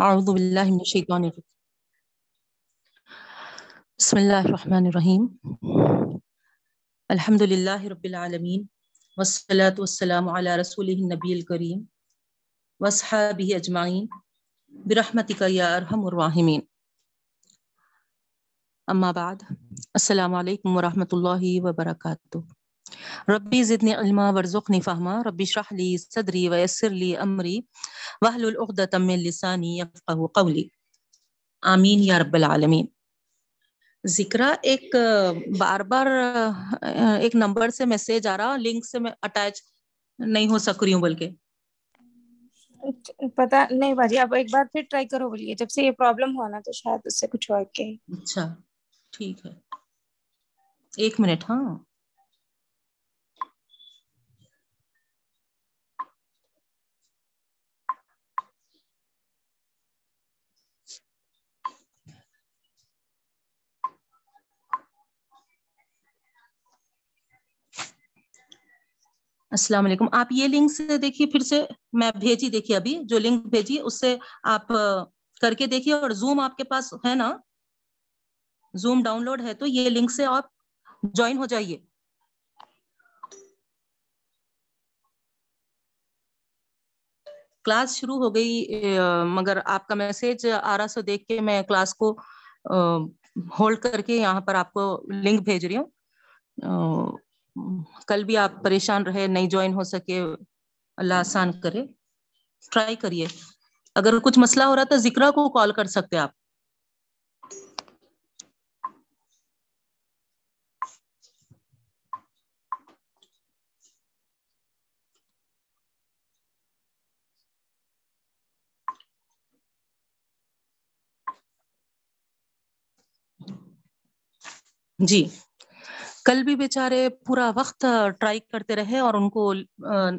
اعوذ باللہ من الشیطان الرجیم بسم اللہ الرحمن الرحیم الحمد للہ رب العالمین والصلاة والسلام على رسوله النبی الکریم واصحابہ اجمعین برحمتک یا ارحم الراحمین اما بعد، السلام علیکم ورحمۃ اللہ وبرکاتہ ربی زدنی علما ورزقنی فہما ربی شرح لی صدری ویسر لی امری واحلل عقدۃ من لسانی یفقهوا قولی۔ آمین یا رب العالمین۔ ذکر ایک بار بار ایک نمبر سے میسج آ رہا لنک سے میں اٹیچ نہیں ہو سک رہی ہوں بلکہ۔ پتا نہیں باجی آپ ایک بار پھر ٹرائی کرو بولیے جب سے یہ پرابلم ہوا نا تو شاید اس سے کچھ اور کے اچھا ٹھیک ہے۔ ایک منٹ ہاں۔ السلام علیکم۔ آپ یہ لنک سے دیکھیے، پھر سے میں بھیجی، دیکھیے ابھی جو لنک بھیجی، اس سے آپ کر کے دیکھیے۔ اور زوم آپ کے پاس ہے نا؟ زوم ڈاؤن لوڈ ہے تو یہ لنک سے آپ جوائن ہو جائیے۔ کلاس شروع ہو گئی مگر آپ کا میسج آ رہا سو دیکھ کے میں کلاس کو ہولڈ کر کے یہاں پر آپ کو لنک بھیج رہی ہوں۔ کل بھی آپ پریشان رہے، نہیں جوائن ہو سکے، اللہ آسان کرے۔ ٹرائی کریے۔ اگر کچھ مسئلہ ہو رہا تو ذکر کو کال کر سکتے آپ۔ جی۔ کل بھی بیچارے پورا وقت ٹرائی کرتے رہے اور ان کو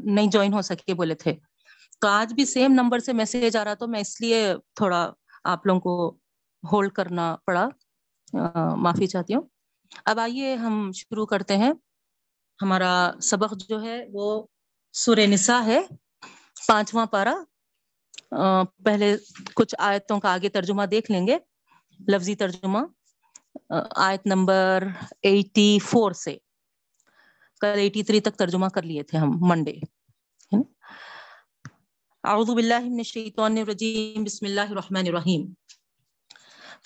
نہیں جوائن ہو سکے بولے تھے۔ تو آج بھی سیم نمبر سے میسج آ رہا تو میں اس لیے تھوڑا آپ لوگوں کو ہولڈ کرنا پڑا۔ معافی چاہتی ہوں۔ اب آئیے ہم شروع کرتے ہیں۔ ہمارا سبق جو ہے وہ سور نسا ہے، پانچواں پارا پہلے کچھ آیتوں کا آگے ترجمہ دیکھ لیں گے، لفظی ترجمہ۔ آیت نمبر ایٹی فور سے۔ کل ایٹی تھری تک ترجمہ کر لیے تھے ہم منڈے اعوذ باللہ من الشیطان الرجیم، بسم اللہ الرحمن الرحیم۔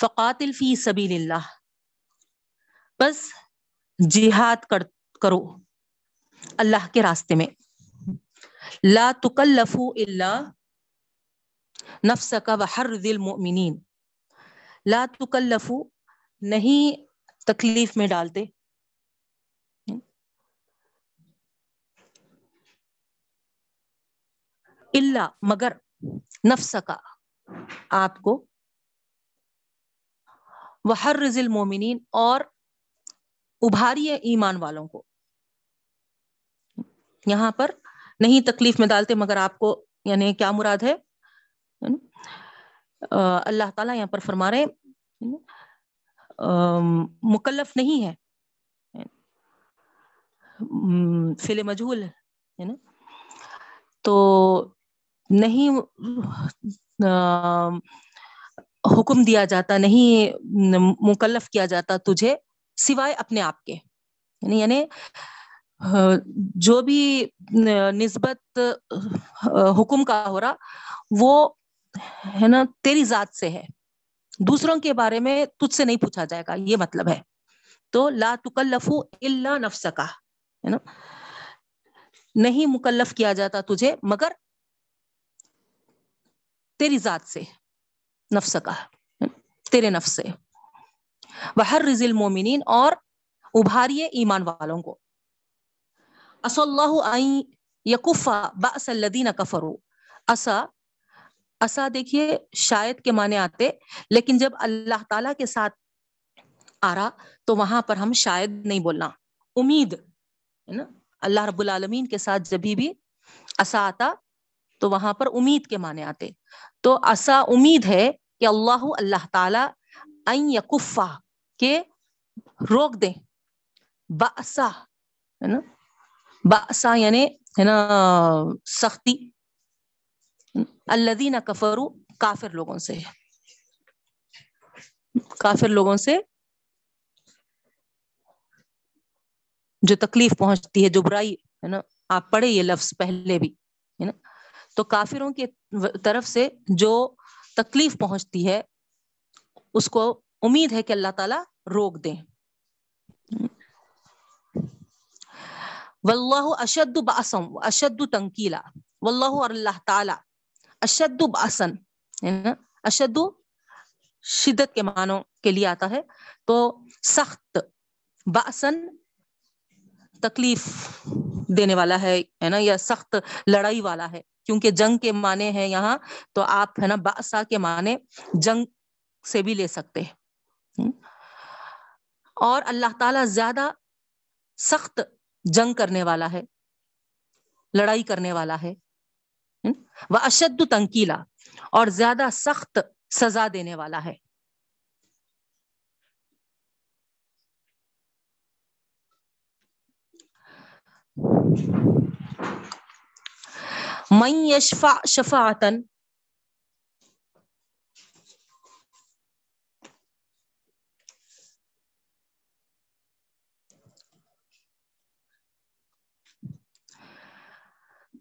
فقاتل فی سبیل اللہ، بس جہاد کرو اللہ کے راستے میں۔ لا تکلفو الا نفسک وحرذ المؤمنین۔ لا تکلفو نہیں تکلیف میں ڈالتے۔ اللہ مگر نفس کا آپ کو۔ وحر رزل مومنین اور ابھاری ایمان والوں کو۔ یہاں پر نہیں تکلیف میں ڈالتے مگر آپ کو یعنی کیا مراد ہے؟ یعنی، اللہ تعالیٰ یہاں پر فرما رہے مکلف نہیں ہے۔ فل مجھول ہے نا؟ تو نہیں حکم دیا جاتا، نہیں مکلف کیا جاتا تجھے سوائے اپنے آپ کے۔ یعنی یعنی جو بھی نسبت، حکم کا ہو رہا، وہ، ہے نا، تیری ذات سے ہے۔ دوسروں کے بارے میں تجھ سے نہیں پوچھا جائے گا، یہ مطلب ہے۔ تو لا تکلف اللہ نفس کا ہے نا؟ نہیں مکلف کیا جاتا تجھے مگر تیری ذات سے نفس کا تیرے نفس سے۔ بہر رزل مومنین اور ابھاریے ایمان والوں کو۔ اص اللہ یقفا باس الدین کفرو اصا اصا دیکھیے، شاید کے معنی آتے، لیکن جب اللہ تعالی کے ساتھ آ رہا تو وہاں پر ہم شاید نہیں بولنا۔ امید، ہے نا؟ اللہ رب العالمین کے ساتھ جبھی بھی اصا آتا، تو وہاں پر امید کے معنی آتے۔ تو ایسا امید ہے کہ اللہ اللہ تعالی یقفا کے روک دیں۔ باسا ہے نا؟ باسا یعنی ہے نا، سختی۔ الدین کفرو کافر لوگوں سے۔ کافر لوگوں سے جو تکلیف پہنچتی ہے، جو برائی، ہے نا، آپ پڑھے یہ لفظ پہلے بھی، ہے نا۔ تو کافروں کی طرف سے جو تکلیف پہنچتی ہے، اس کو امید ہے کہ اللہ تعالیٰ روک دیں۔ واللہ اشد باسم اشد تنکیلا۔ واللہ اور اللہ تعالیٰ اشد باسن یعنی اشد شدت کے معنوں کے لیے آتا ہے۔ تو سخت باسن تکلیف دینے والا ہے نا، یا سخت لڑائی والا ہے۔ کیونکہ جنگ کے معنی ہے یہاں، تو آپ، ہے نا، باسا کے معنی جنگ سے بھی لے سکتے ہیں۔ اور اللہ تعالی زیادہ سخت جنگ کرنے والا ہے، لڑائی کرنے والا ہے۔ وہ اشد تنکیلا اور زیادہ سخت سزا دینے والا ہے۔ من یشفع شفاعتن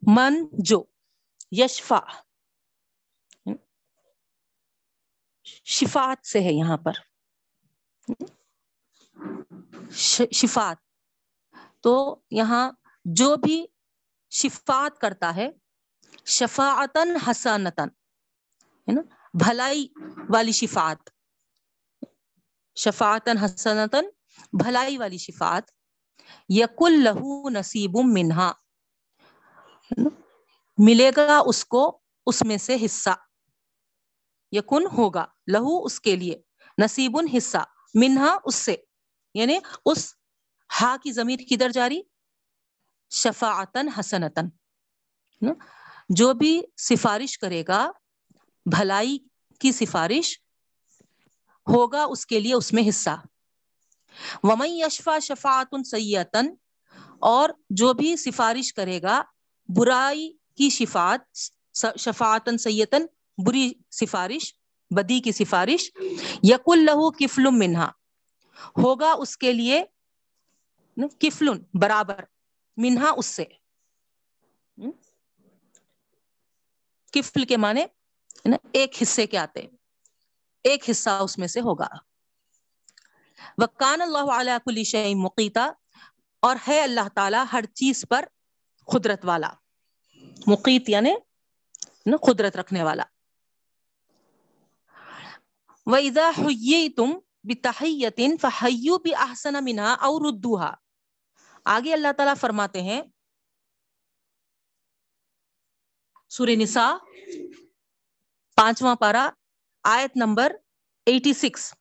من جو یشفا۔ شفات سے ہے یہاں پر۔ شفات تو یہاں جو بھی شفات کرتا ہے شفاعتن حسنتن ہے نا؟ بھلائی والی شفات شفاعتن حسنتن بھلائی والی شفات یقل لہو نصیب منہا۔ ملے گا اس کو اس میں سے حصہ۔ یقن ہوگا، لہو اس کے لیے نصیب حصہ، منہا اس سے۔ یعنی اس ہا کی ضمیر کدھر جاری؟ شفاعتن حسنتن جو بھی سفارش کرے گا، بھلائی کی سفارش ہوگا اس کے لیے اس میں حصہ۔ ومئی یشفا شفاعت سیتن اور جو بھی سفارش کرے گا، برائی کی شفات شفاعتن سیتن بری سفارش، بدی کی سفارش یق الہو کفل منہا، ہوگا اس کے لیے کفل برابر، منہا اس سے کفل کے معنی ایک حصے کے آتے، ایک حصہ اس میں سے ہوگا۔ وکان اللہ علیہ کلی شعیم مقیتا، اور ہے اللہ تعالی ہر چیز پر قدرت والا۔ مقیت یعنی قدرت رکھنے والا۔ وَإِذَا حُيِّيتُمْ بِتَحِيَّةٍ فَحَيُّوا بِأَحْسَنَ مِنْهَا أَوْ رُدُّوهَا۔ آگے اللہ تعالیٰ فرماتے ہیں، سورہ نساء، پانچواں پارا آیت نمبر ایٹی سکس۔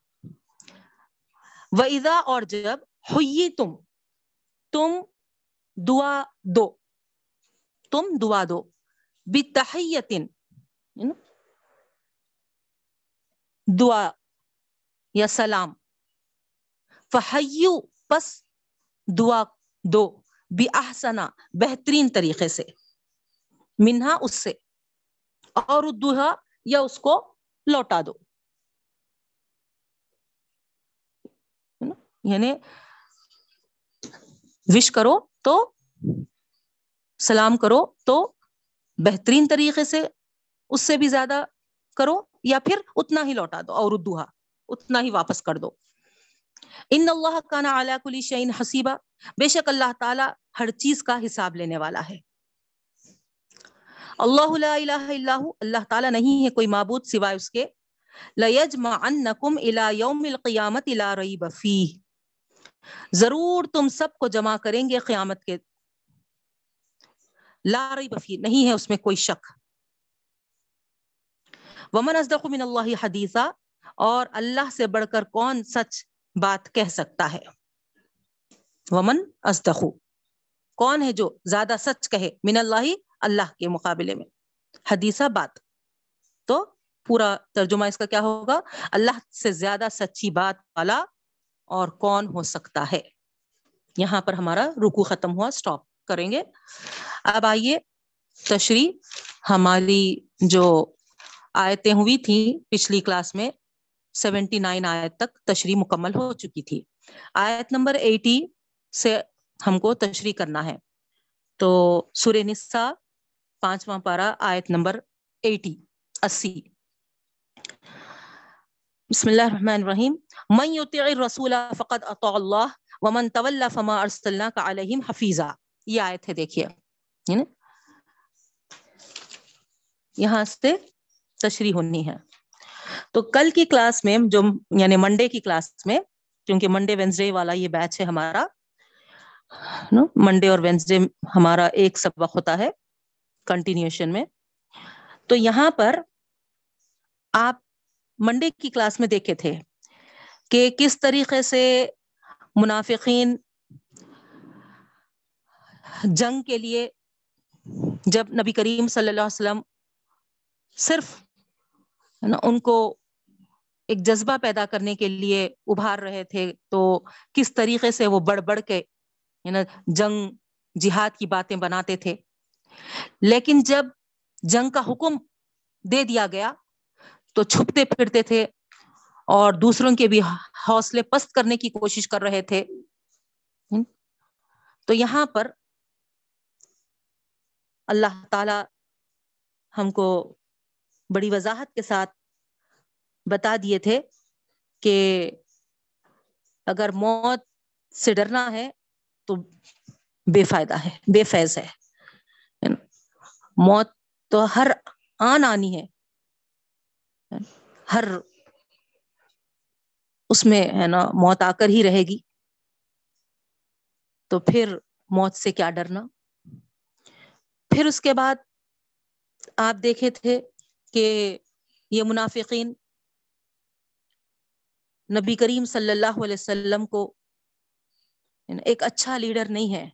وَإِذَا اور جب حُيِّتُمْ تم دعا دو۔ تم دعا دو۔ بتحیتن یعنی دعا یا سلام۔ فحیو پس دعا دو۔ بھی احسنا بہترین طریقے سے۔ منہا، اس سے۔ اور دوہا یا اس کو لوٹا دو۔ یعنی وش کرو تو سلام کرو تو بہترین طریقے سے اس سے بھی زیادہ کرو یا پھر اتنا ہی لوٹا دو اور اردوہا، اتنا ہی واپس کر دو۔ ان اللہ کا نا اعلیٰ کلی شعین حسیبہ بے شک اللہ تعالیٰ ہر چیز کا حساب لینے والا ہے۔ اللہ لا الہ الا اللہ تعالیٰ نہیں ہے کوئی معبود سوائے اس کے۔ لَيَجْمَعَنَّكُمْ إِلَى يَوْمِ الْقِيَامَةِ لَا رَيْبَ فِيهِ ضرور تم سب کو جمع کریں گے قیامت کے لا ریب فی نہیں ہے اس میں کوئی شک۔ ومن اصدق من اللہ حدیثہ اور اللہ سے بڑھ کر کون سچ بات کہہ سکتا ہے؟ ومن اصدق کون ہے جو زیادہ سچ کہے من اللہ اللہ کے مقابلے میں۔ حدیثہ بات۔ تو پورا ترجمہ اس کا کیا ہوگا؟ اللہ سے زیادہ سچی بات والا اور کون ہو سکتا ہے؟ یہاں پر ہمارا رکو ختم ہوا سٹاپ کریں گے۔ اب آئیے تشریح۔ ہماری جو آیتیں ہوئی تھیں پچھلی کلاس میں، سیونٹی نائن آیت تک تشریح مکمل ہو چکی تھی۔ آیت نمبر ایٹی سے ہم کو تشریح کرنا ہے۔ تو سور نسا پانچواں پارا آیت نمبر ایٹی، اسی۔ بسم اللہ الرحمن الرحیم۔ من یطیع الرسول فقد اطاع اللہ، ومن تولا فما ارسلناک علیہم حفیظا۔ یہ آیت ہے، دیکھیے۔ یہاں سے تشریح ہونی ہے۔ تو کل کی کلاس میں جو یعنی منڈے کی کلاس میں، کیونکہ منڈے وینسڈے والا یہ بیچ ہے ہمارا منڈے اور وینسڈے ہمارا ایک سبق ہوتا ہے کنٹینیوشن میں۔ تو یہاں پر آپ منڈے کی کلاس میں دیکھے تھے کہ کس طریقے سے منافقین جنگ کے لیے جب نبی کریم صلی اللہ علیہ وسلم صرف ان کو ایک جذبہ پیدا کرنے کے لیے ابھار رہے تھے، تو کس طریقے سے وہ بڑھ بڑھ کے جنگ، جہاد کی باتیں بناتے تھے۔ لیکن جب جنگ کا حکم دے دیا گیا، تو چھپتے پھرتے تھے اور دوسروں کے بھی حوصلے پست کرنے کی کوشش کر رہے تھے۔ تو یہاں پر اللہ تعالی ہم کو بڑی وضاحت کے ساتھ بتا دیے تھے کہ اگر موت سے ڈرنا ہے تو بے فائدہ ہے، بے فیض ہے۔ موت تو ہر آن آنی ہے۔ ہر اس میں ہے نا، موت آ کر ہی رہے گی۔ تو پھر موت سے کیا ڈرنا؟ پھر اس کے بعد آپ دیکھے تھے کہ یہ منافقین نبی کریم صلی اللہ علیہ وسلم کو یعنی ایک اچھا لیڈر نہیں ہے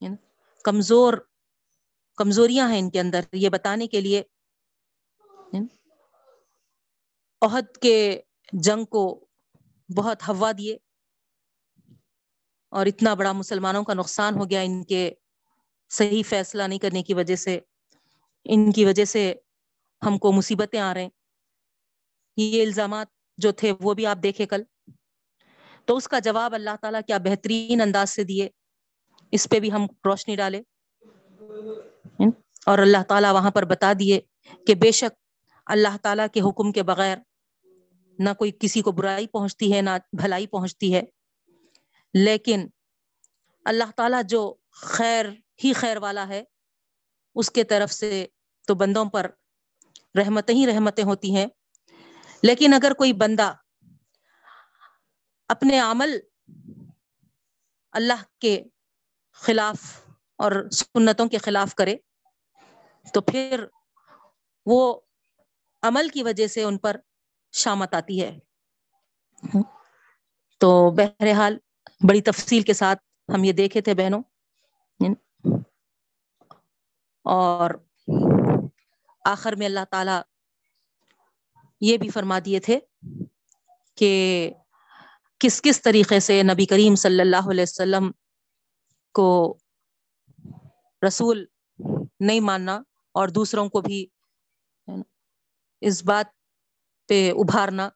یعنی کمزور، کمزوریاں ہیں ان کے اندر، یہ بتانے کے لیے یعنی عہد کے جنگ کو بہت ہوا دیے اور اتنا بڑا مسلمانوں کا نقصان ہو گیا ان کے صحیح فیصلہ نہیں کرنے کی وجہ سے، ان کی وجہ سے ہم کو مصیبتیں آ رہے ہیں۔ یہ الزامات جو تھے وہ بھی آپ دیکھے کل۔ تو اس کا جواب اللہ تعالیٰ کیا بہترین انداز سے دیے۔ اس پہ بھی ہم روشنی ڈالے اور اللہ تعالیٰ وہاں پر بتا دیے کہ بے شک اللہ تعالیٰ کے حکم کے بغیر نہ کوئی کسی کو برائی پہنچتی ہے، نہ بھلائی پہنچتی ہے۔ لیکن اللہ تعالیٰ جو خیر ہی خیر والا ہے۔ اس کے طرف سے تو بندوں پر رحمتیں ہی رحمتیں ہوتی ہیں۔ لیکن اگر کوئی بندہ اپنے عمل اللہ کے خلاف اور سنتوں کے خلاف کرے تو پھر وہ عمل کی وجہ سے ان پر شامت آتی ہے۔ تو بہرحال بڑی تفصیل کے ساتھ ہم یہ دیکھے تھے بہنوں۔ اور آخر میں اللہ تعالی یہ بھی فرما دیے تھے کہ کس کس طریقے سے نبی کریم صلی اللہ علیہ وسلم کو رسول نہیں ماننا اور دوسروں کو بھی اس بات پہ ابھارنا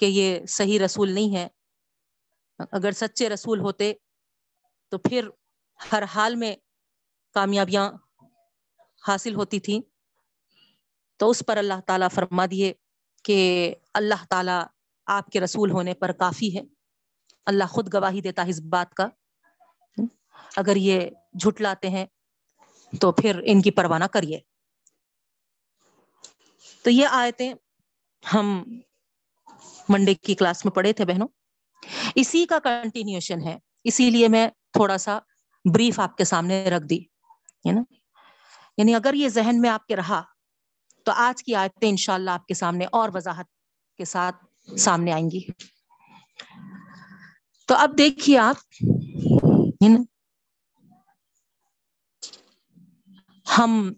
کہ یہ صحیح رسول نہیں ہے اگر سچے رسول ہوتے تو پھر ہر حال میں کامیابیاں حاصل ہوتی تھیں۔ تو اس پر اللہ تعالیٰ فرما دیے کہ اللہ تعالیٰ آپ کے رسول ہونے پر کافی ہے۔ اللہ خود گواہی دیتا ہے اس بات کا۔ اگر یہ جھٹلاتے ہیں تو پھر ان کی پروانہ کریے۔ تو یہ آیتیں ہم منڈے کی کلاس میں پڑھے تھے بہنوں۔ اسی کا کنٹینیوشن ہے۔ اسی لیے میں تھوڑا سا بریف آپ کے سامنے رکھ دی، ہے نا؟ یعنی اگر یہ ذہن میں آپ کے رہا تو آج کی آیتیں انشاءاللہ آپ کے سامنے اور وضاحت کے ساتھ سامنے آئیں گی۔ تو اب دیکھیے آپ ہم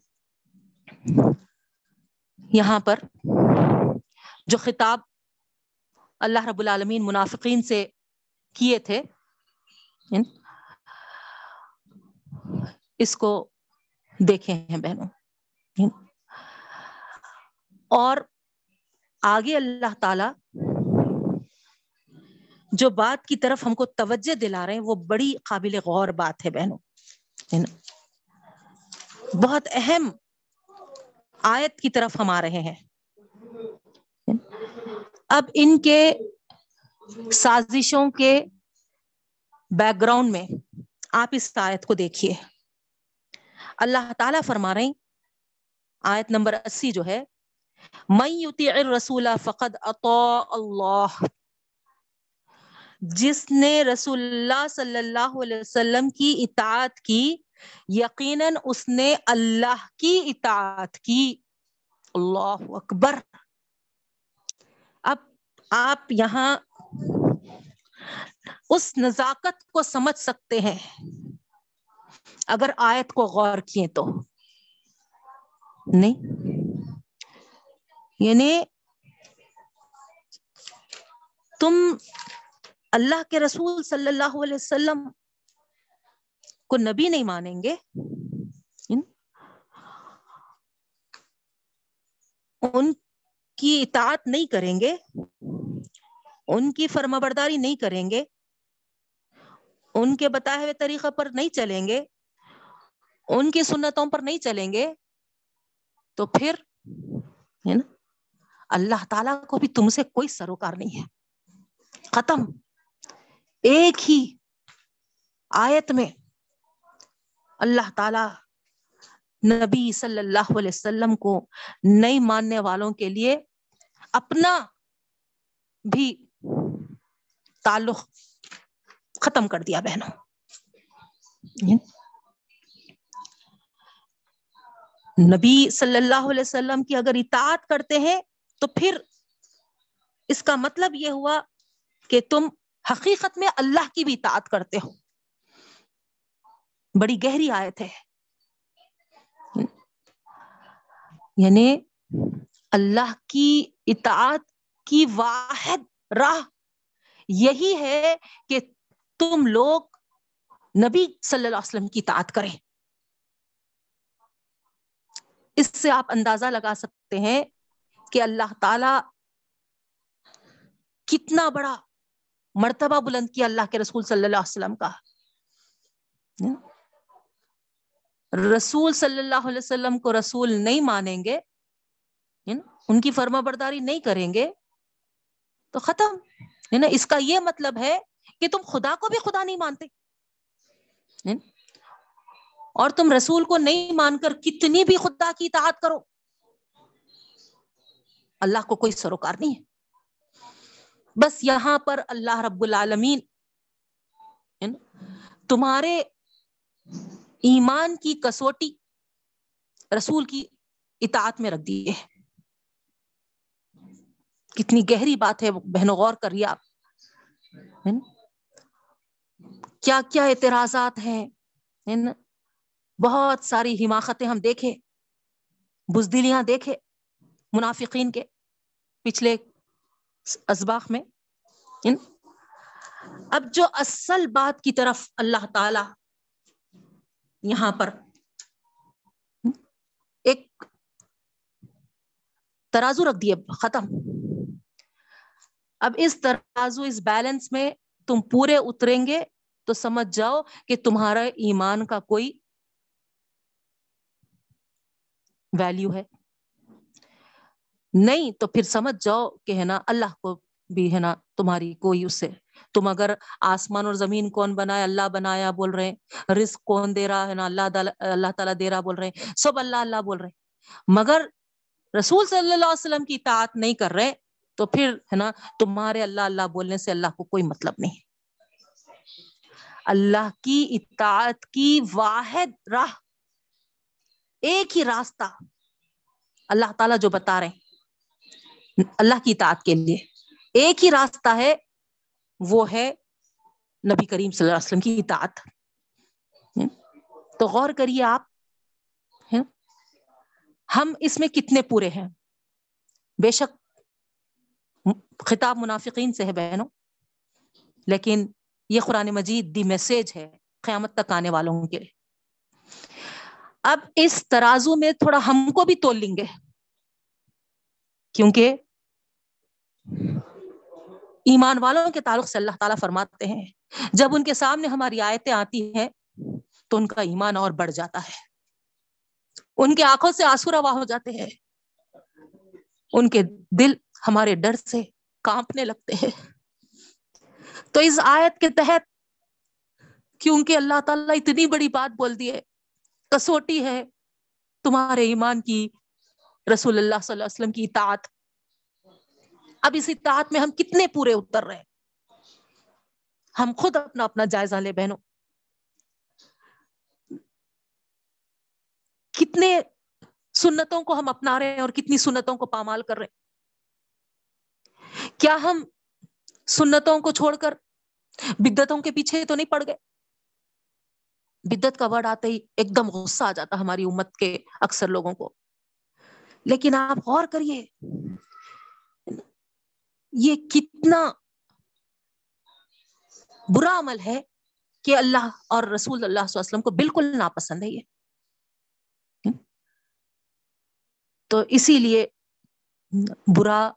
یہاں پر جو خطاب اللہ رب العالمین منافقین سے کیے تھے اس کو دیکھے ہیں بہنوں۔ اور آگے اللہ تعالی جو بات کی طرف ہم کو توجہ دلا رہے ہیں، وہ بڑی قابل غور بات ہے بہنوں۔ بہت اہم آیت کی طرف ہم آ رہے ہیں۔ اب ان کے سازشوں کے بیک گراؤنڈ میں آپ اس آیت کو دیکھیے۔ اللہ تعالیٰ فرما رہے آیت نمبر اسی جو ہے میں رسول فقد اللہ جس نے رسول اللہ صلی اللہ علیہ وسلم کی اطاعت کی، یقیناً اس نے اللہ کی اطاعت کی۔ اللہ اکبر۔ اب آپ یہاں اس نزاکت کو سمجھ سکتے ہیں۔ اگر آیت کو غور کیے تو۔ نہیں۔ یعنی تم اللہ کے رسول صلی اللہ علیہ وسلم کو نبی نہیں مانیں گے۔ یعنی ان کی اطاعت نہیں کریں گے۔ ان کی فرما برداری نہیں کریں گے۔ ان کے بتائے ہوئے طریقہ پر نہیں چلیں گے۔ ان کی سنتوں پر نہیں چلیں گے تو پھر ہے نا اللہ تعالی کو بھی تم سے کوئی سروکار نہیں ہے ختم ایک ہی آیت میں اللہ تعالی نبی صلی اللہ علیہ وسلم کو نہیں ماننے والوں کے لیے اپنا بھی تعلق ختم کر دیا بہنوں نبی صلی اللہ علیہ وسلم کی اگر اطاعت کرتے ہیں تو پھر اس کا مطلب یہ ہوا کہ تم حقیقت میں اللہ کی بھی اطاعت کرتے ہو۔ بڑی گہری آیت ہے۔ یعنی اللہ کی اطاعت کی واحد راہ یہی ہے کہ تم لوگ نبی صلی اللہ علیہ وسلم کی اطاعت کریں۔ اس سے آپ اندازہ لگا سکتے ہیں کہ اللہ تعالی کتنا بڑا مرتبہ بلند کیا اللہ کے رسول صلی اللہ علیہ وسلم کا۔ رسول صلی اللہ علیہ وسلم کو رسول نہیں مانیں گے یعنی ان کی فرما برداری نہیں کریں گے، تو ختم۔ ہے نا اس کا یہ مطلب ہے کہ تم خدا کو بھی خدا نہیں مانتے۔ یعنی اور تم رسول کو نہیں مان کر کتنی بھی خدا کی اطاعت کرو۔ اللہ کو کوئی سروکار نہیں ہے۔ بس یہاں پر اللہ رب العالمین تمہارے ایمان کی کسوٹی رسول کی اطاعت میں رکھ دیے کتنی گہری بات ہے بہنوں، غور کریے آپ۔ کیا کیا اعتراضات ہیں بہت ساری حماقتیں ہم دیکھے، بزدلیاں دیکھے منافقین کے پچھلے اسباق میں اب جو اصل بات کی طرف اللہ تعالی یہاں پر ایک ترازو رکھ دیے ختم۔ اب اس ترازو، اس بیلنس میں تم پورے اتریں گے تو سمجھ جاؤ کہ تمہارا ایمان کا کوئی ویلیو ہے۔ نہیں تو پھر سمجھ جاؤ کہ ہے نا اللہ کو بھی ہے نا تمہاری کوئی اس سے۔ تم اگر آسمان اور زمین کون بنایا اللہ بنایا بول رہے ہیں۔ رزق کون دے رہا ہے نا، اللہ اللہ تعالیٰ دے رہا بول رہے ہیں۔ سب اللہ اللہ بول رہے ہیں۔ مگر رسول صلی اللہ علیہ وسلم کی اطاعت نہیں کر رہے، تو پھر ہے نا تمہارے اللہ اللہ بولنے سے اللہ کو کوئی مطلب نہیں۔ اللہ کی اطاعت کی واحد راہ ایک ہی راستہ اللہ تعالیٰ جو بتا رہے ہیں، اللہ کی اطاعت کے لیے۔ ایک ہی راستہ ہے، وہ ہے نبی کریم صلی اللہ علیہ وسلم کی اطاعت۔ تو غور کریے آپ۔ ہم اس میں کتنے پورے ہیں؟ بے شک خطاب منافقین سے ہے بہنوں، لیکن یہ قرآن مجید دی میسج ہے قیامت تک آنے والوں کے اب اس ترازو میں تھوڑا ہم کو بھی تول لیں گے۔ کیونکہ ایمان والوں کے تعلق سے اللہ تعالیٰ فرماتے ہیں، جب ان کے سامنے ہماری آیتیں آتی ہیں تو ان کا ایمان اور بڑھ جاتا ہے۔ ان کے آنکھوں سے آنسو روا ہو جاتے ہیں۔ ان کے دل ہمارے ڈر سے کانپنے لگتے ہیں۔ تو اس آیت کے تحت کیونکہ اللہ تعالیٰ اتنی بڑی بات بول دی ہے کسوٹی ہے تمہارے ایمان کی رسول اللہ صلی اللہ علیہ وسلم کی اطاعت۔ اب اس اطاعت میں ہم کتنے پورے اتر رہے ہم خود اپنا اپنا جائزہ لے بہنوں۔ کتنے سنتوں کو ہم اپنا رہے ہیں اور کتنی سنتوں کو پامال کر رہے ہیں؟ کیا ہم سنتوں کو چھوڑ کر بدتوں کے پیچھے تو نہیں پڑ گئے؟ بدت کا ورڈ آتے ہی ایک دم غصہ آ جاتا ہماری امت کے اکثر لوگوں کو۔ لیکن آپ غور کریے، یہ کتنا برا عمل ہے کہ اللہ اور رسول اللہ صلی اللہ علیہ وسلم کو بالکل ناپسند ہے یہ۔ تو اسی لیے برا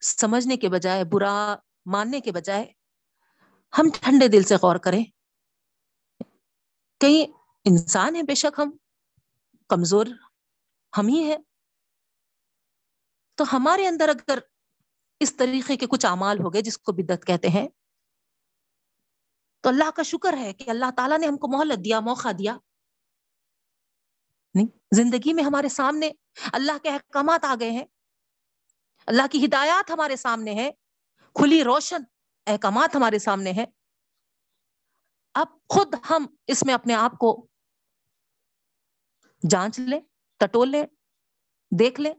سمجھنے کے بجائے، برا ماننے کے بجائے ہم ٹھنڈے دل سے غور کریں۔ کہیں انسان ہے بے شک ہم کمزور ہم ہی ہے تو ہمارے اندر اگر اس طریقے کے کچھ اعمال ہو گئے جس کو بدت کہتے ہیں، تو اللہ کا شکر ہے کہ اللہ تعالیٰ نے ہم کو مہلت دیا، موقع دیا۔ نہیں، زندگی میں ہمارے سامنے اللہ کے احکامات آ گئے ہیں۔ اللہ کی ہدایات ہمارے سامنے ہے کھلی روشن احکامات ہمارے سامنے ہے اب خود ہم اس میں اپنے آپ کو جانچ لیں ٹٹول لیں، دیکھ لیں۔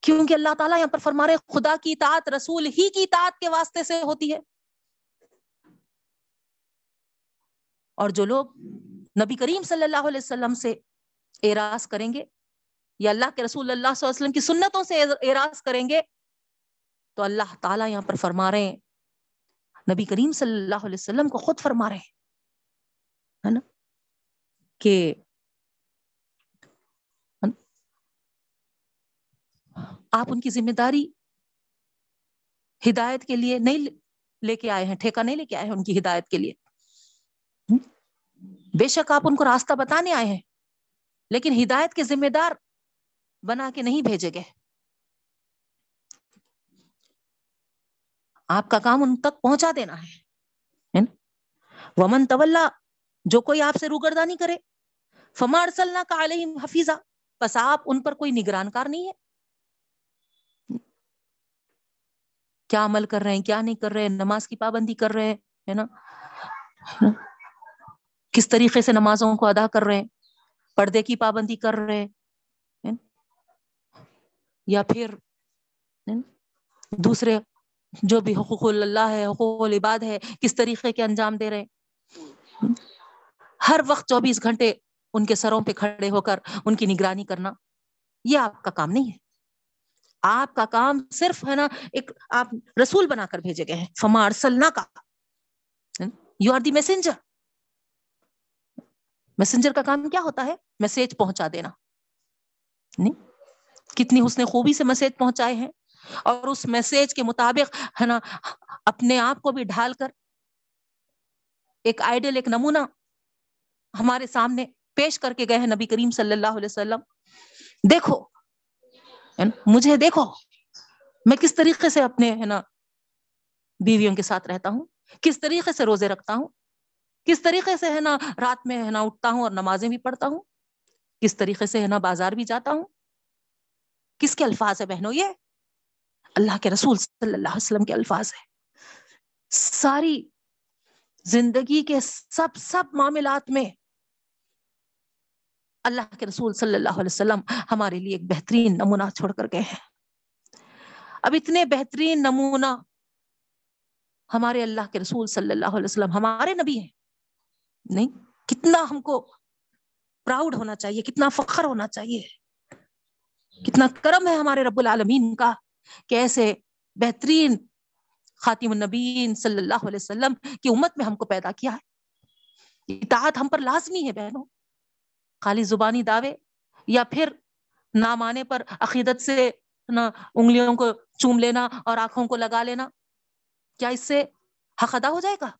کیونکہ اللہ تعالیٰ یہاں پر فرما رہے خدا کی اطاعت رسول ہی کی اطاعت کے واسطے سے ہوتی ہے۔ اور جو لوگ نبی کریم صلی اللہ علیہ وسلم سے اعراض کریں گے یا اللہ کے رسول اللہ صلی اللہ علیہ وسلم کی سنتوں سے اعراض کریں گے، تو اللہ تعالیٰ یہاں پر فرما رہے ہیں نبی کریم صلی اللہ علیہ وسلم کو خود فرما رہے ہیں نا؟ کہ آپ ان کی ذمہ داری ہدایت کے لیے نہیں لے کے آئے ہیں، ٹھیکہ نہیں لے کے آئے ہیں ان کی ہدایت کے لیے۔ بے شک آپ ان کو راستہ بتانے آئے ہیں، لیکن ہدایت کے ذمہ دار بنا کے نہیں بھیجے گئے۔ آپ کا کام ان تک پہنچا دینا ہے۔ ومن طول جو کوئی آپ سے روگردانی کرے۔ فمار سلنا کا علیہم حفیظہ بس آپ ان پر کوئی نگران کار نہیں ہے۔ کیا عمل کر رہے ہیں، کیا نہیں کر رہے ہیں نماز کی پابندی کر رہے ہیں نا؟ کس طریقے سے نمازوں کو ادا کر رہے ہیں؟ پردے کی پابندی کر رہے ہیں یا پھر دوسرے جو بھی حقوق اللہ ہے، حقوق العباد ہے، کس طریقے کے انجام دے رہے ہیں؟ ہر وقت چوبیس گھنٹے ان کے سروں پہ کھڑے ہو کر ان کی نگرانی کرنا، یہ آپ کا کام نہیں ہے۔ آپ کا کام صرف ہے نا، ایک آپ رسول بنا کر بھیجے گئے ہیں۔ فما ارسلنا کا you are the messenger messenger کا کام کیا ہوتا ہے؟ میسج پہنچا دینا۔ نہیں، کتنی اس نے خوبی سے میسج پہنچائے ہیں۔ اور اس میسج کے مطابق، ہے نا، اپنے آپ کو بھی ڈھال کر، ایک آئیڈل ایک نمونہ ہمارے سامنے پیش کر کے گئے ہیں نبی کریم صلی اللہ علیہ وسلم۔ دیکھو مجھے دیکھو، میں کس طریقے سے اپنے، ہے نا، بیویوں کے ساتھ رہتا ہوں، کس طریقے سے روزے رکھتا ہوں، کس طریقے سے، ہے نا، رات میں، ہے نا، اٹھتا ہوں اور نمازیں بھی پڑھتا ہوں، کس طریقے سے، ہے نا، بازار بھی جاتا ہوں، کس کے الفاظ ہے بہنوں یہ؟ اللہ کے رسول صلی اللہ علیہ وسلم کے الفاظ ہے ساری زندگی کے سب سب معاملات میں اللہ کے رسول صلی اللہ علیہ وسلم ہمارے لیے ایک بہترین نمونہ چھوڑ کر گئے ہیں۔ اب اتنے بہترین نمونہ ہمارے اللہ کے رسول صلی اللہ علیہ وسلم ہمارے نبی ہیں۔ نہیں، کتنا ہم کو پراؤڈ ہونا چاہیے، کتنا فخر ہونا چاہیے۔ کتنا کرم ہے ہمارے رب العالمین کا۔ کہ ایسے بہترین خاتم النبین صلی اللہ علیہ وسلم کی امت میں ہم کو پیدا کیا ہے۔ اطاعت ہم پر لازمی ہے بہنوں۔ خالی زبانی دعوے یا پھر نہ مانے پر عقیدت سے نا انگلیوں کو چوم لینا اور آنکھوں کو لگا لینا۔ کیا اس سے حق ادا ہو جائے گا؟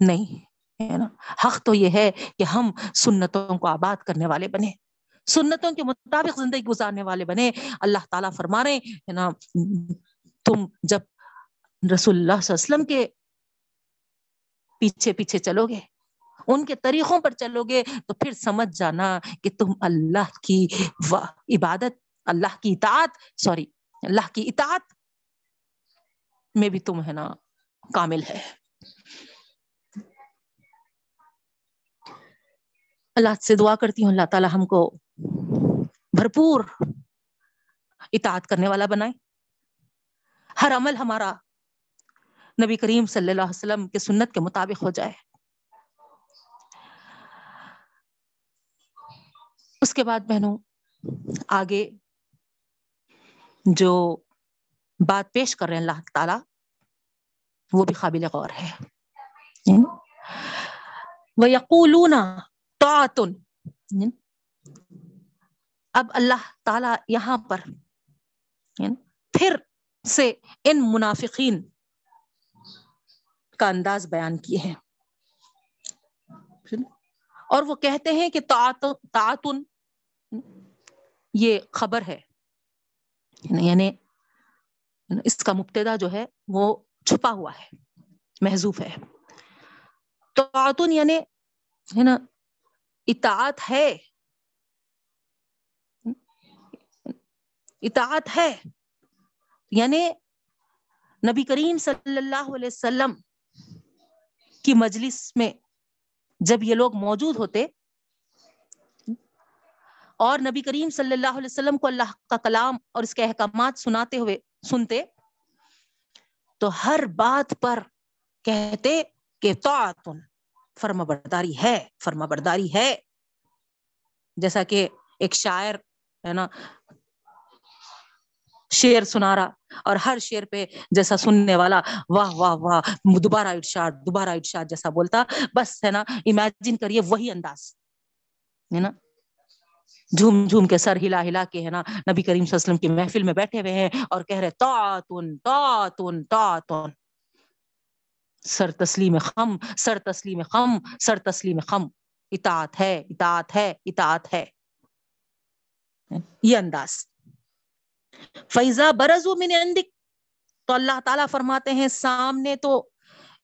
نہیں، ہے نا؟ حق تو یہ ہے کہ ہم سنتوں کو آباد کرنے والے بنے سنتوں کے مطابق زندگی گزارنے والے بنے۔ اللہ تعالیٰ فرما رہے ہے نا؟ تم جب رسول اللہ صلی اللہ علیہ وسلم کے پیچھے پیچھے چلو گے، ان کے طریقوں پر چلو گے، تو پھر سمجھ جانا کہ تم اللہ کی عبادت، اللہ کی اطاعت، سوری، اللہ کی اطاعت میں بھی تم، ہے نا، کامل ہے۔ اللہ سے دعا کرتی ہوں، اللہ تعالی ہم کو بھرپور اطاعت کرنے والا بنائے۔ ہر عمل ہمارا نبی کریم صلی اللہ علیہ وسلم کے سنت کے مطابق ہو جائے۔ اس کے بعد بہنوں، آگے جو بات پیش کر رہے ہیں اللہ تعالی، وہ بھی قابل غور ہے۔ وہ یقولون اب اللہ تعالی یہاں پر یعنی پھر سے ان منافقین کا انداز بیان کیے ہیں۔ اور وہ کہتے ہیں کہ تعتن یہ خبر ہے۔ یعنی-, یعنی اس کا مبتدا جو ہے وہ چھپا ہوا ہے محضوف ہے۔ تعتن یعنی ہے نا اطاعت ہے۔ اطاعت ہے۔ یعنی نبی کریم صلی اللہ علیہ وسلم کی مجلس میں جب یہ لوگ موجود ہوتے اور نبی کریم صلی اللہ علیہ وسلم کو اللہ کا کلام اور اس کے احکامات سناتے ہوئے سنتے، تو ہر بات پر کہتے کہ تعتن فرما برداری ہے، فرما برداری ہے۔ جیسا کہ ایک شاعر ہے نا شیر سنا رہا اور ہر شیر پہ جیسا سننے والا واہ واہ واہ، دوبارہ ارشاد دوبارہ ارشاد جیسا بولتا، بس ہے نا امیجن کریے وہی انداز، ہے نا؟ جھوم جھوم کے سر ہلا ہلا کے ہے نا، نبی کریم صلی اللہ علیہ وسلم کی محفل میں بیٹھے ہوئے ہیں اور کہہ رہے تاتن تاتن تاتن سر تسلیم خم، سر تسلیم خم، سر تسلیم خم، اطاعت ہے اطاعت ہے اطاعت ہے. یہ انداز۔ فیضا برز من عندک تو اللہ تعالیٰ فرماتے ہیں، سامنے تو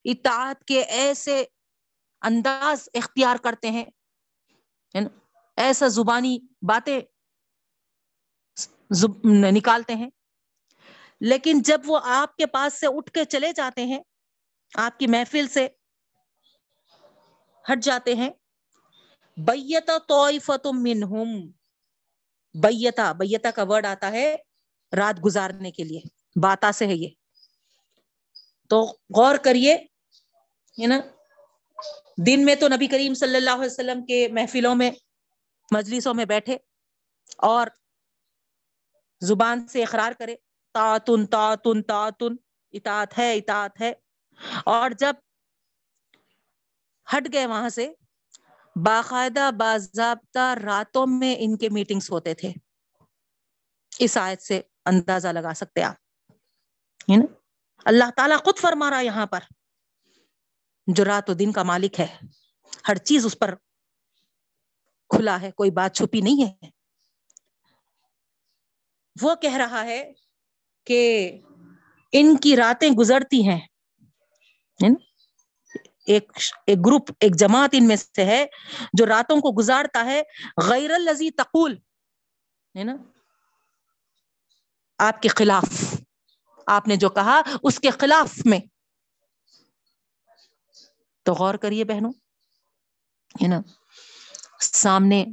اطاعت کے ایسے انداز اختیار کرتے ہیں یعنی ایسا زبانی باتیں نکالتے ہیں، لیکن جب وہ آپ کے پاس سے اٹھ کے چلے جاتے ہیں، آپ کی محفل سے ہٹ جاتے ہیں بیتا طائفت منہم بیتا بیتا کا ورڈ آتا ہے رات گزارنے کے لیے۔ باتا سے ہے یہ۔ تو غور کریے نا؟ دن میں تو نبی کریم صلی اللہ علیہ وسلم کے محفلوں میں، مجلسوں میں بیٹھے اور زبان سے اقرار کرے۔ تاتن تاتن تاتن اطاعت ہے اطاعت ہے۔ اور جب ہٹ گئے وہاں سے، باقاعدہ باضابطہ راتوں میں ان کے میٹنگز ہوتے تھے۔ اس آیت سے اندازہ لگا سکتے آپ۔ اللہ تعالیٰ خود فرما رہا یہاں پر۔ جو رات و دن کا مالک ہے، ہر چیز اس پر کھلا ہے، کوئی بات چھپی نہیں ہے۔ وہ کہہ رہا ہے کہ ان کی راتیں گزرتی ہیں۔ ایک ایک گروپ، ایک جماعت ان میں سے ہے جو راتوں کو گزارتا ہے، غیر الزی تقول۔ ہے نا؟ آپ کے خلاف۔ آپ نے جو کہا اس کے خلاف میں۔ تو غور کریے بہنوں، ہے نا؟ سامنے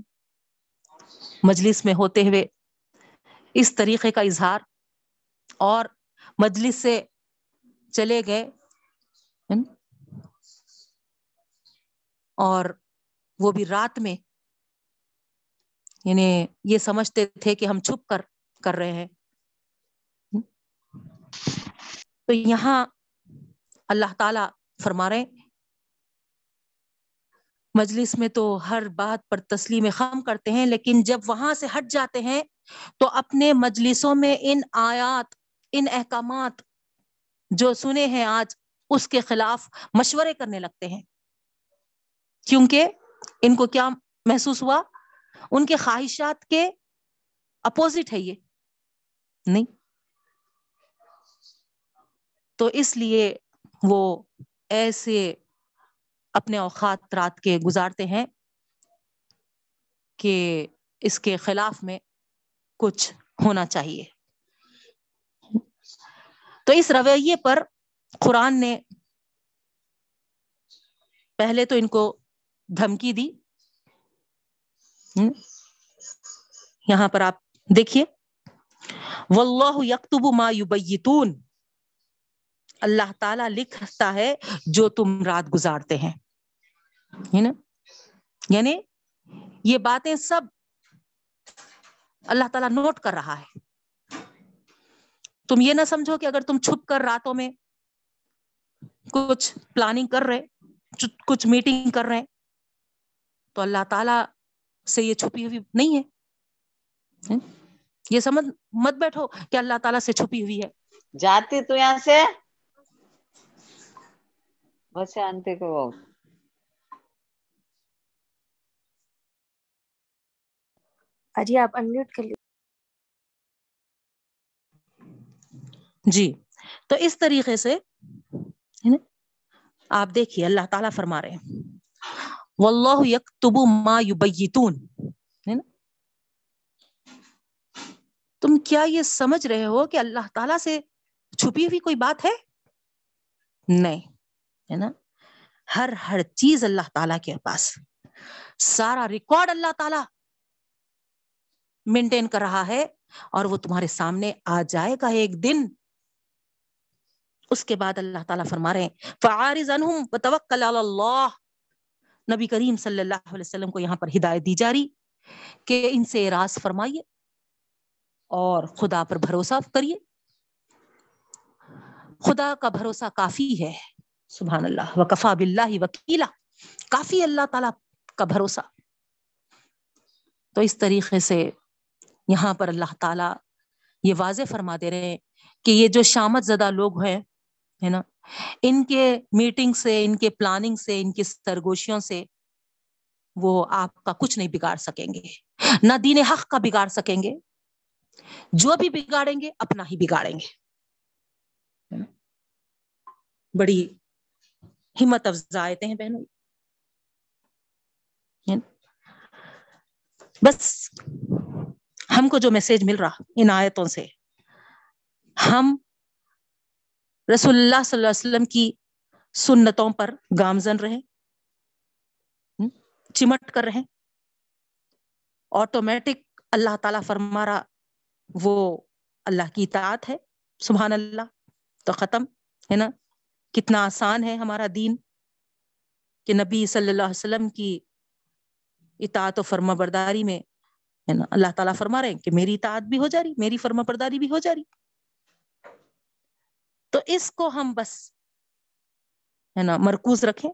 مجلس میں ہوتے ہوئے اس طریقے کا اظہار اور مجلس سے چلے گئے اور وہ بھی رات میں یعنی یہ سمجھتے تھے کہ ہم چھپ کر کر رہے ہیں۔ تو یہاں اللہ تعالی فرما رہے مجلس میں تو ہر بات پر تسلیم خم کرتے ہیں، لیکن جب وہاں سے ہٹ جاتے ہیں تو اپنے مجلسوں میں ان آیات، ان احکامات جو سنے ہیں آج، اس کے خلاف مشورے کرنے لگتے ہیں۔ کیونکہ ان کو کیا محسوس ہوا؟ ان کے خواہشات کے اپوزٹ ہے یہ۔ نہیں تو اس لیے وہ ایسے اپنے اوقات رات کے گزارتے ہیں کہ اس کے خلاف میں کچھ ہونا چاہیے۔ تو اس رویے پر قرآن نے پہلے تو ان کو دھمکی دی۔ یہاں پر آپ دیکھیے۔ واللہ یکتب ما یبیتون اللہ تعالی لکھتا ہے جو تم رات گزارتے ہیں۔ نا؟ یعنی یہ باتیں سب اللہ تعالیٰ نوٹ کر رہا ہے۔ تم یہ نہ سمجھو کہ اگر تم چھپ کر راتوں میں کچھ پلاننگ کر رہے کچھ میٹنگ کر رہے، تو اللہ تعالی سے یہ چھپی ہوئی نہیں ہے۔ یہ سمجھ، مت بیٹھو کہ اللہ تعالیٰ سے چھپی ہوئی ہے۔ جاتی تو یہاں سے۔ آنتے کو اجی آپ انمیوٹ کر لیجیے جی تو اس طریقے سے آپ دیکھیے اللہ تعالیٰ فرما رہے ہیں۔ واللہ یکتب ما یبیتون تم کیا یہ سمجھ رہے ہو کہ اللہ تعالیٰ سے چھپی ہوئی کوئی بات ہے؟ نہیں۔ ہے نا؟ ہر ہر چیز اللہ تعالیٰ کے پاس۔ سارا ریکارڈ اللہ تعالیٰ مینٹین کر رہا ہے اور وہ تمہارے سامنے آ جائے گا ایک دن۔ اس کے بعد اللہ تعالیٰ فرما رہے ہیں فعارض عنہم وتوکل علی اللہ نبی کریم صلی اللہ علیہ وسلم کو یہاں پر ہدایت دی جا رہی کہ ان سے راز فرمائیے اور خدا پر بھروسہ کریے۔ خدا کا بھروسہ کافی ہے۔ سبحان اللہ. وکفا باللہ وکیلا. کافی اللہ تعالی کا بھروسہ. تو اس طریقے سے یہاں پر اللہ تعالی یہ واضح فرما دے رہے ہیں کہ یہ جو شامت زدہ لوگ ہیں، ہے نا، ان کے میٹنگ سے، ان کے پلاننگ سے، ان کی سرگوشیوں سے وہ آپ کا کچھ نہیں بگاڑ سکیں گے۔ نہ دین حق کا بگاڑ سکیں گے، جو بھی بگاڑیں گے، اپنا ہی بگاڑیں گے۔ بڑی ہمت افزائے ہیں بہنوں بس ہم کو جو میسج مل رہا ان آیتوں سے، ہم رسول اللہ صلی اللہ علیہ وسلم کی سنتوں پر گامزن رہے چمٹ کر رہے آٹومیٹک اللہ تعالیٰ فرما رہا، وہ اللہ کی اطاعت ہے، سبحان اللہ، تو ختم، ہے نا؟ کتنا آسان ہے ہمارا دین کہ نبی صلی اللہ علیہ وسلم کی اطاعت و فرما برداری میں، ہے نا، اللہ تعالیٰ فرما رہے ہیں کہ میری اطاعت بھی ہو جا رہی، میری فرما برداری بھی ہو جا رہی۔ تو اس کو ہم بس، ہے نا، مرکوز رکھیں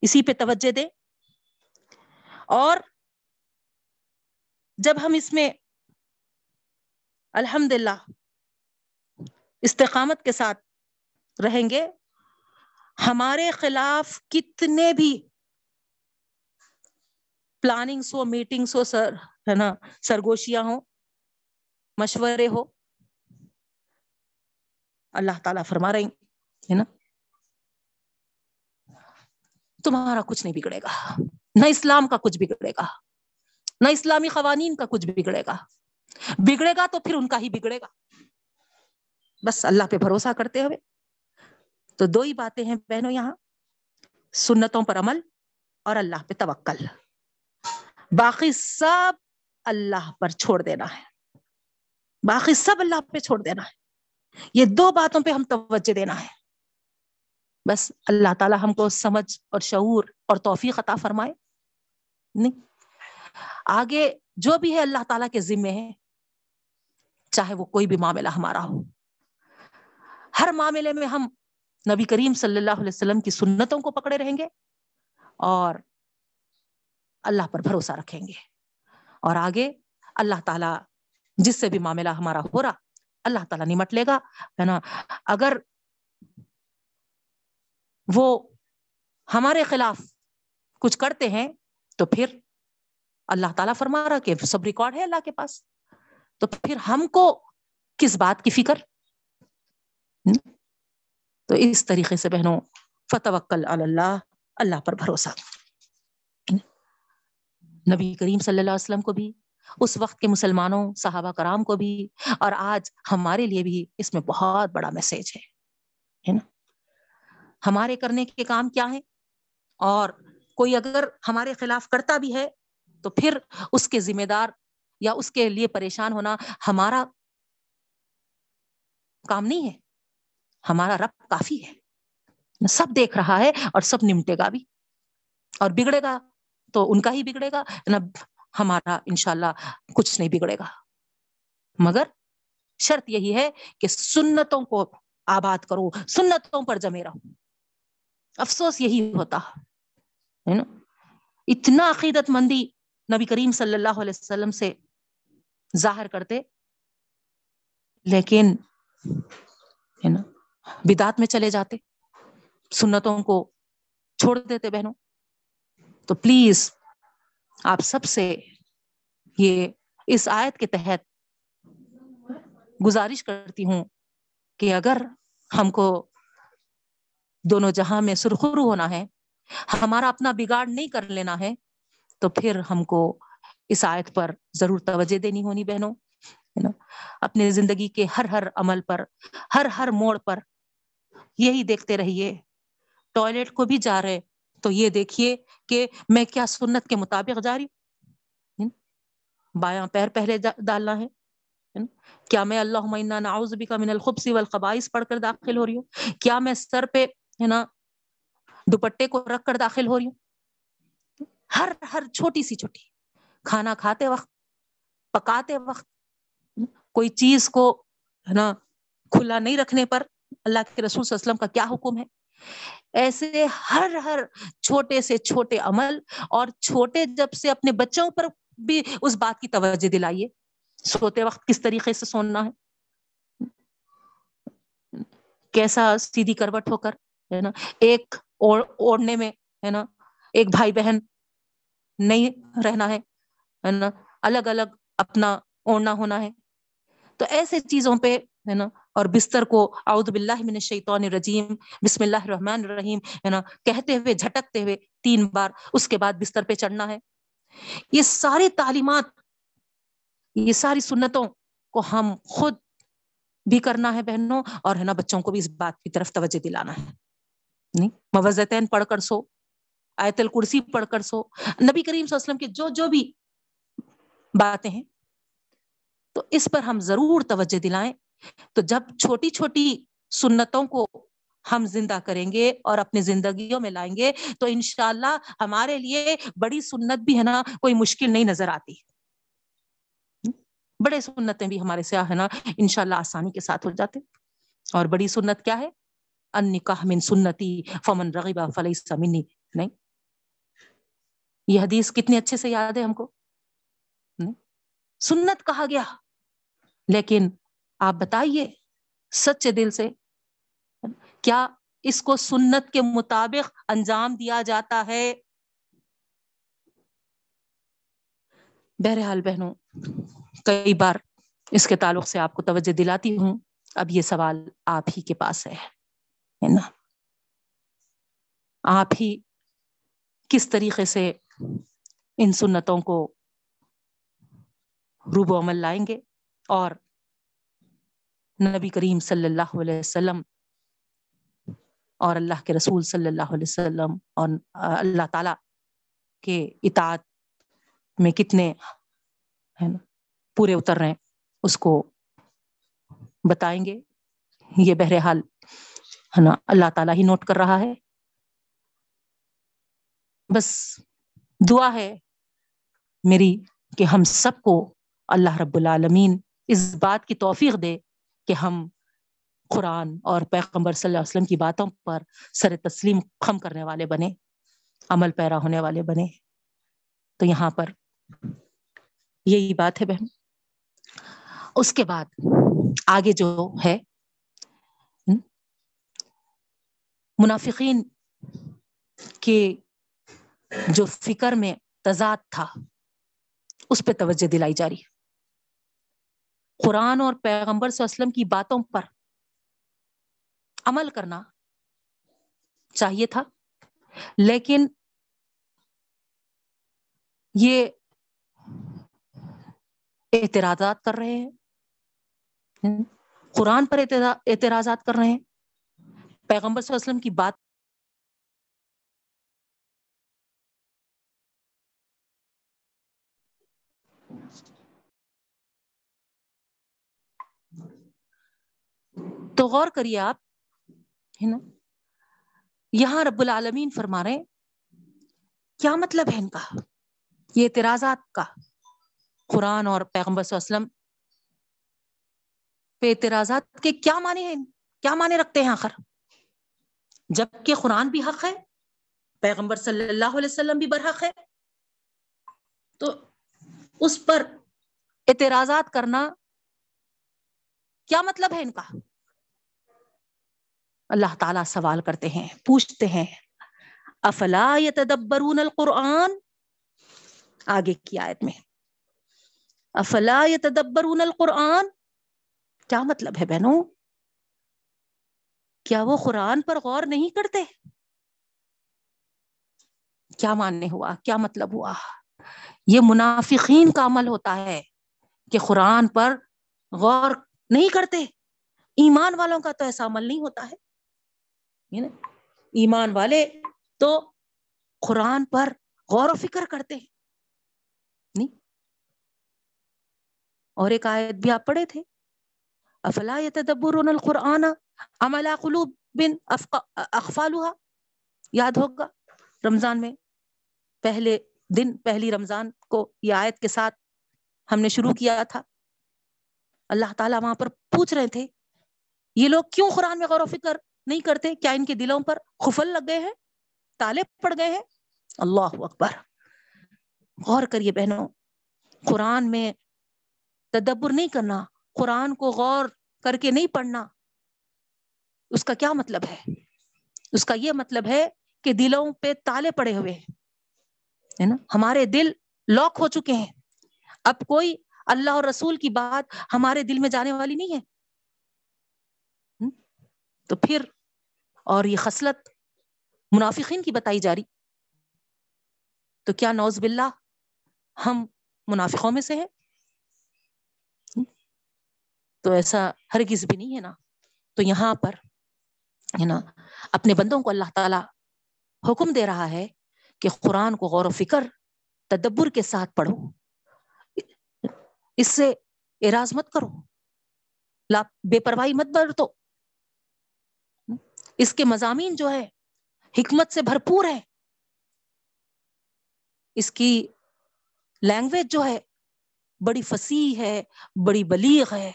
اسی پہ توجہ دیں۔ اور جب ہم اس میں الحمد للہ استقامت کے ساتھ رہیں گے؟ ہمارے خلاف کتنے بھی پلاننگس ہو میٹنگس ہو، سر، ہے نا، سرگوشیاں ہو مشورے ہو، اللہ تعالیٰ فرما رہے ہے نا؟ تمہارا کچھ نہیں بگڑے گا، نہ اسلام کا کچھ بگڑے گا، نہ اسلامی قوانین کا کچھ بگڑے گا۔ بگڑے گا تو پھر ان کا ہی بگڑے گا۔ بس اللہ پہ بھروسہ کرتے ہوئے۔ تو دو ہی باتیں ہیں بہنوں یہاں، سنتوں پر عمل اور اللہ پہ توکل۔ باقی سب اللہ پر چھوڑ دینا ہے۔ باقی سب اللہ پہ چھوڑ دینا ہے۔ یہ دو باتوں پہ ہم توجہ دینا ہے۔ بس اللہ تعالی ہم کو سمجھ اور شعور اور توفیق عطا فرمائے۔ نہیں، آگے جو بھی ہے اللہ تعالیٰ کے ذمے ہے، چاہے وہ کوئی بھی معاملہ ہمارا ہو۔ ہر معاملے میں ہم نبی کریم صلی اللہ علیہ وسلم کی سنتوں کو پکڑے رہیں گے اور اللہ پر بھروسہ رکھیں گے۔ اور آگے اللہ تعالیٰ جس سے بھی معاملہ ہمارا ہو رہا، اللہ تعالیٰ نمٹ لے گا، ہے نا؟ اگر وہ ہمارے خلاف کچھ کرتے ہیں تو پھر اللہ تعالیٰ فرما رہا کہ سب ریکارڈ ہے اللہ کے پاس۔ تو پھر ہم کو کس بات کی فکر؟ تو اس طریقے سے بہنوں، فتوکل اللہ اللہ پر بھروسہ۔ نبی کریم صلی اللہ علیہ وسلم کو بھی، اس وقت کے مسلمانوں، صحابہ کرام کو بھی، اور آج ہمارے لیے بھی اس میں بہت بڑا میسج ہے۔ نا؟ ہمارے کرنے کے کام کیا ہے اور کوئی اگر ہمارے خلاف کرتا بھی ہے، تو پھر اس کے ذمہ دار یا اس کے لیے پریشان ہونا ہمارا کام نہیں ہے۔ ہمارا رب کافی ہے۔ سب دیکھ رہا ہے اور سب نمٹے گا بھی۔ اور بگڑے گا تو ان کا ہی بگڑے گا۔ نہ ہمارا انشاءاللہ کچھ نہیں بگڑے گا۔ مگر شرط یہی ہے کہ سنتوں کو آباد کرو، سنتوں پر جمے رہو۔ افسوس یہی ہوتا۔ ہے نا؟ اتنا عقیدت مندی نبی کریم صلی اللہ علیہ وسلم سے ظاہر کرتے، لیکن ہے نا؟ بدات میں چلے جاتے، سنتوں کو چھوڑ دیتے بہنوں۔ تو پلیز آپ سب سے یہ اس آیت کے تحت گزارش کرتی ہوں کہ اگر ہم کو دونوں جہاں میں سرخرو ہونا ہے، ہمارا اپنا بگاڑ نہیں کر لینا ہے، تو پھر ہم کو اس آیت پر ضرور توجہ دینی ہونی بہنوں اپنے زندگی کے ہر ہر عمل پر، ہر ہر موڑ پر یہی دیکھتے رہیے۔ ٹوائلٹ کو بھی جا رہے، تو یہ دیکھیے کہ میں کیا سنت کے مطابق جا رہی ہوں۔ بایاں پیر پہلے ڈالنا ہے۔ کیا میں اللہ نعوذ بک من الخبث والخبائث پڑھ کر داخل ہو رہی ہوں؟ کیا میں سر پہ، ہے نا، دوپٹے کو رکھ کر داخل ہو رہی ہوں؟ ہر ہر چھوٹی سی چھوٹی کھانا کھاتے وقت، پکاتے وقت، کوئی چیز کو، ہے نا، کھلا نہیں رکھنے پر اللہ کے رسول صلی اللہ علیہ وسلم کا کیا حکم ہے؟ ایسے ہر ہر چھوٹے سے چھوٹے عمل اور چھوٹے جب سے اپنے بچوں پر بھی اس بات کی توجہ دلائیے۔ سوتے وقت کس طریقے سے سوننا ہے؟ کیسا سیدھی کروٹ ہو کر، ہے نا؟ ایک اوڑھنے میں، ہے نا؟ ایک بھائی بہن نہیں رہنا ہے نا؟ الگ الگ اپنا اوڑھنا ہونا ہے۔ تو ایسے چیزوں پہ، ہے نا؟ اور بستر کو اعوذ باللہ من الشیطان الرجیم، بسم اللہ الرحمن الرحیم ہے نا کہتے ہوئے، جھٹکتے ہوئے تین بار اس کے بعد بستر پہ چڑھنا ہے۔ یہ ساری تعلیمات، یہ ساری سنتوں کو ہم خود بھی کرنا ہے بہنوں، اور ہے نا بچوں کو بھی اس بات کی طرف توجہ دلانا ہے۔ نہیں موزتین پڑھ کر سو، آیت الکرسی پڑھ کر سو۔ نبی کریم صلی اللہ علیہ وسلم کی جو جو بھی باتیں ہیں، تو اس پر ہم ضرور توجہ دلائیں۔ تو جب چھوٹی چھوٹی سنتوں کو ہم زندہ کریں گے اور اپنی زندگیوں میں لائیں گے، تو انشاءاللہ ہمارے لیے بڑی سنت بھی ہے نا، کوئی مشکل نہیں نظر آتی۔ بڑے سنتیں بھی ہمارے سے ہے نا، انشاءاللہ آسانی کے ساتھ ہو جاتے۔ اور بڑی سنت کیا ہے؟ ان نکاح من سنتی فمن رغبا فلیس منی۔ نہیں؟ یہ حدیث کتنی اچھے سے یاد ہے ہم کو؟ سنت کہا گیا، لیکن آپ بتائیے سچے دل سے کیا اس کو سنت کے مطابق انجام دیا جاتا ہے؟ بہرحال بہنوں، کئی بار اس کے تعلق سے آپ کو توجہ دلاتی ہوں۔ اب یہ سوال آپ ہی کے پاس ہے نا؟ آپ ہی کس طریقے سے ان سنتوں کو روب و عمل لائیں گے اور نبی کریم صلی اللہ علیہ وسلم اور اللہ کے رسول صلی اللہ علیہ وسلم اور اللہ تعالی کے اطاعت میں کتنے ہے نا، پورے اتر رہے ہیں، اس کو بتائیں گے۔ یہ بہرحال ہے نا، اللہ تعالیٰ ہی نوٹ کر رہا ہے۔ بس دعا ہے میری کہ ہم سب کو اللہ رب العالمین اس بات کی توفیق دے کہ ہم قرآن اور پیغمبر صلی اللہ علیہ وسلم کی باتوں پر سر تسلیم خم کرنے والے بنے، عمل پیرا ہونے والے بنے۔ تو یہاں پر یہی بات ہے بہن۔ اس کے بعد آگے جو ہے، منافقین کے جو فکر میں تضاد تھا، اس پہ توجہ دلائی جا رہی۔ قرآن اور پیغمبر صلی اللہ علیہ وسلم کی باتوں پر عمل کرنا چاہیے تھا، لیکن یہ اعتراضات کر رہے ہیں۔ قرآن پر اعتراضات کر رہے ہیں۔ پیغمبر صلی اللہ علیہ وسلم کی بات تو غور کریے آپ، ہے نا؟ یہاں رب العالمین فرما رہے کیا مطلب ہے ان کا؟ یہ اعتراضات کا۔ قرآن اور پیغمبر صلی اللہ علیہ وسلم پہ اعتراضات کے کیا معنی ہیں؟ کیا معنی رکھتے ہیں آخر؟ جبکہ قرآن بھی حق ہے، پیغمبر صلی اللہ علیہ وسلم بھی برحق ہے۔ تو اس پر اعتراضات کرنا کیا مطلب ہے ان کا؟ اللہ تعالیٰ سوال کرتے ہیں، پوچھتے ہیں، افلا یتدبرون القرآن؟ آگے کی آیت میں، افلا یتدبرون القرآن؟ کیا مطلب ہے بہنوں؟ کیا وہ قرآن پر غور نہیں کرتے؟ کیا ماننے ہوا؟ کیا مطلب ہوا؟ یہ منافقین کا عمل ہوتا ہے کہ قرآن پر غور نہیں کرتے۔ ایمان والوں کا تو ایسا عمل نہیں ہوتا ہے۔ ایمان والے تو قرآن پر غور و فکر کرتے نہیں؟ اور ایک آیت بھی آپ پڑھے تھے۔ افلا يتدبرون القرآن ام قلوب بن اخفالها یاد ہوگا رمضان میں؟ پہلے دن، پہلی رمضان کو یہ آیت کے ساتھ ہم نے شروع کیا تھا۔ اللہ تعالیٰ وہاں پر پوچھ رہے تھے، یہ لوگ کیوں قرآن میں غور و فکر نہیں کرتے، کیا ان کے دلوں پر خفل لگ گئے ہیں؟ تالے پڑ گئے ہیں؟ اللہ اکبر۔ غور کریے بہنوں، قرآن میں تدبر نہیں کرنا، قرآن کو غور کر کے نہیں پڑھنا، اس کا کیا مطلب ہے؟ اس کا یہ مطلب ہے کہ دلوں پہ تالے پڑے ہوئے ہے نا؟ ہمارے دل لاک ہو چکے ہیں۔ اب کوئی اللہ اور رسول کی بات ہمارے دل میں جانے والی نہیں ہے۔ تو پھر اور یہ خصلت منافقین کی بتائی جا رہی۔ تو کیا نوز باللہ ہم منافقوں میں سے ہیں؟ تو ایسا ہر کس بھی نہیں ہے نا۔ تو یہاں پر ہے نا، اپنے بندوں کو اللہ تعالی حکم دے رہا ہے کہ قرآن کو غور و فکر، تدبر کے ساتھ پڑھو۔ اس سے اراض مت کرو۔ بے پرواہی مت برتو۔ اس کے مضامین جو ہے حکمت سے بھرپور ہے اس کی لینگویج جو ہے، بڑی فصیح ہے، بڑی بلیغ ہے۔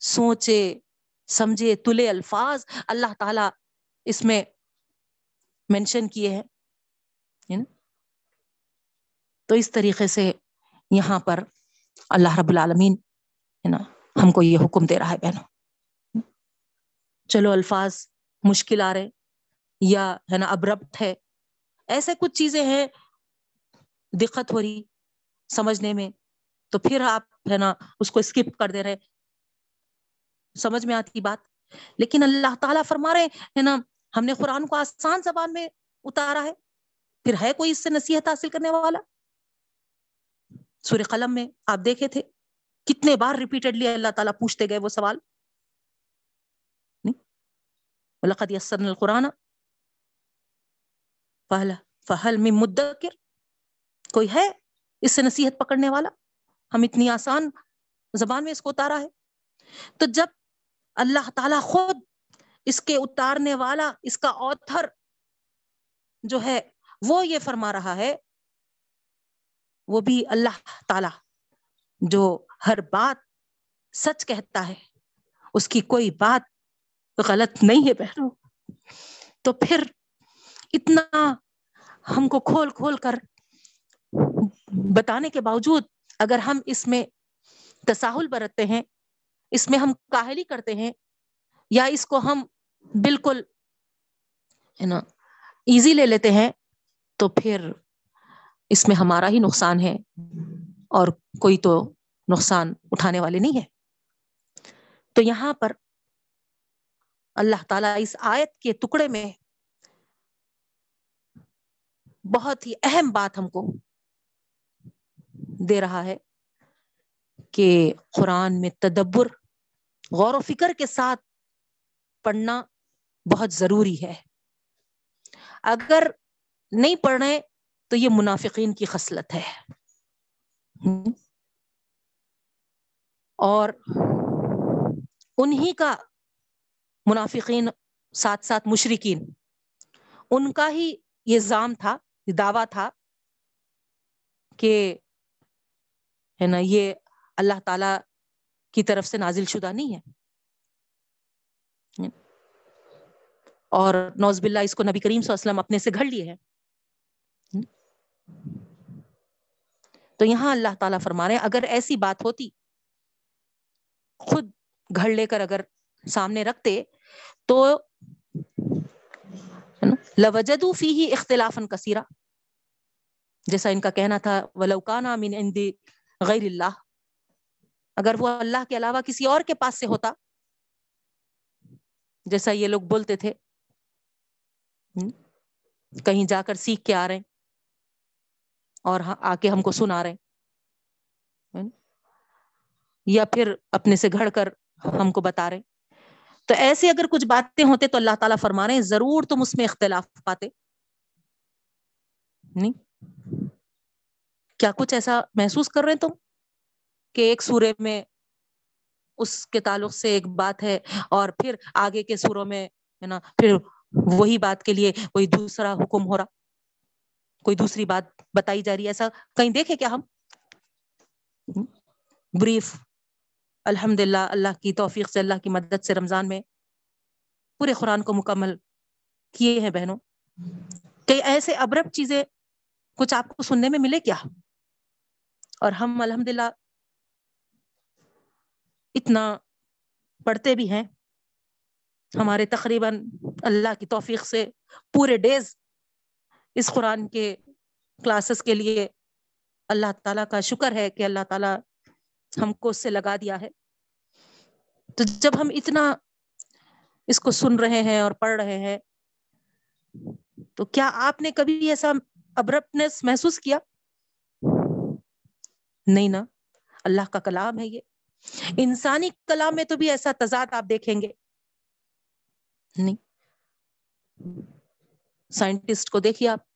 سوچے، سمجھے، تلے الفاظ اللہ تعالی اس میں مینشن کیے ہیں تو اس طریقے سے یہاں پر اللہ رب العالمین، ہے نا، ہم کو یہ حکم دے رہا ہے بہنوں۔ چلو الفاظ مشکل آ رہے یا ہے نا ابرپٹ ہے۔ ایسے کچھ چیزیں ہیں دقت ہو رہی سمجھنے میں، تو پھر آپ ہے نا اس کو اسکپ کر دے رہے۔ سمجھ میں آتی بات؟ لیکن اللہ تعالیٰ فرما رہے ہے نا، ہم نے قرآن کو آسان زبان میں اتارا ہے، پھر ہے کوئی اس سے نصیحت حاصل کرنے والا؟ سور قلم میں آپ دیکھے تھے، کتنے بار ریپیٹڈلی اللہ تعالیٰ پوچھتے گئے وہ سوال۔ لقد یسرنا القرآن. پہلا فہل میں مدکر کوئی ہے اس سے نصیحت پکڑنے والا؟ ہم اتنی آسان زبان میں اس کو اتارا ہے۔ تو جب اللہ تعالی خود اس کے اتارنے والا، اس کا آتھر جو ہے، وہ یہ فرما رہا ہے، وہ بھی اللہ تعالی جو ہر بات سچ کہتا ہے، اس کی کوئی بات غلط نہیں ہے بہنوں تو پھر اتنا ہم کو کھول کھول کر بتانے کے باوجود اگر ہم اس میں تساہل برتتے ہیں، اس میں ہم کاہلی کرتے ہیں یا اس کو ہم بالکل، ہے نا ایزی لے لیتے ہیں، تو پھر اس میں ہمارا ہی نقصان ہے اور کوئی تو نقصان اٹھانے والے نہیں ہے تو یہاں پر اللہ تعالیٰ اس آیت کے ٹکڑے میں بہت ہی اہم بات ہم کو دے رہا ہے کہ قرآن میں تدبر، غور و فکر کے ساتھ پڑھنا بہت ضروری ہے۔ اگر نہیں پڑھے تو یہ منافقین کی خصلت ہے۔ اور انہی کا منافقین، ساتھ ساتھ مشرقین ان کا ہی یہ زام تھا دعویٰ تھا کہ ہے نا، یہ اللہ تعالی کی طرف سے نازل شدہ نہیں ہے۔ اور نوز باللہ اس کو نبی کریم صلی اللہ علیہ وسلم اپنے سے گھڑ لیے ہیں۔ تو یہاں اللہ تعالیٰ فرما رہے ہیں، اگر ایسی بات ہوتی، خود گھڑ لے کر اگر سامنے رکھتے تو لوجدو فی ہی اختلاف کثیرہ۔ جیسا ان کا کہنا تھا ولوکانا من عند غیر اللہ اگر وہ اللہ کے علاوہ کسی اور کے پاس سے ہوتا، جیسا یہ لوگ بولتے تھے۔ کہیں جا کر سیکھ کے آ رہے ہیں اور ہاں، آ کے ہم کو سنا رہے یا پھر اپنے سے گھڑ کر ہم کو بتا رہے تو ایسے اگر کچھ باتیں ہوتے تو اللہ تعالیٰ فرما رہے ہیں، ضرور تم اس میں اختلاف پاتے۔ نہیں؟ کیا کچھ ایسا محسوس کر رہے تم؟ کہ ایک سورے میں اس کے تعلق سے ایک بات ہے اور پھر آگے کے سوروں میں، ہے نا، پھر وہی بات کے لیے کوئی دوسرا حکم ہو رہا؟ کوئی دوسری بات بتائی جا رہی ہے؟ ایسا کہیں دیکھے کیا ہم؟ بریف الحمد للہ اللہ کی توفیق سے، اللہ کی مدد سے رمضان میں پورے قرآن کو مکمل کیے ہیں بہنوں۔ کئی ایسے ابرب چیزیں کچھ آپ کو سننے میں ملے کیا؟ اور ہم الحمد للہ اتنا پڑھتے بھی ہیں۔ ہمارے تقریباً اللہ کی توفیق سے پورے ڈیز اس قرآن کے کلاسز کے لیے اللہ تعالیٰ کا شکر ہے کہ اللہ تعالیٰ ہم کو اس سے لگا دیا ہے۔ تو جب ہم اتنا اس کو سن رہے ہیں اور پڑھ رہے ہیں، تو کیا آپ نے کبھی ایسا ابرپنس محسوس کیا؟ نہیں نا، اللہ کا کلام ہے یہ۔ انسانی کلام میں تو بھی ایسا تضاد آپ دیکھیں گے۔ نہیں۔ سائنٹسٹ کو دیکھیے آپ۔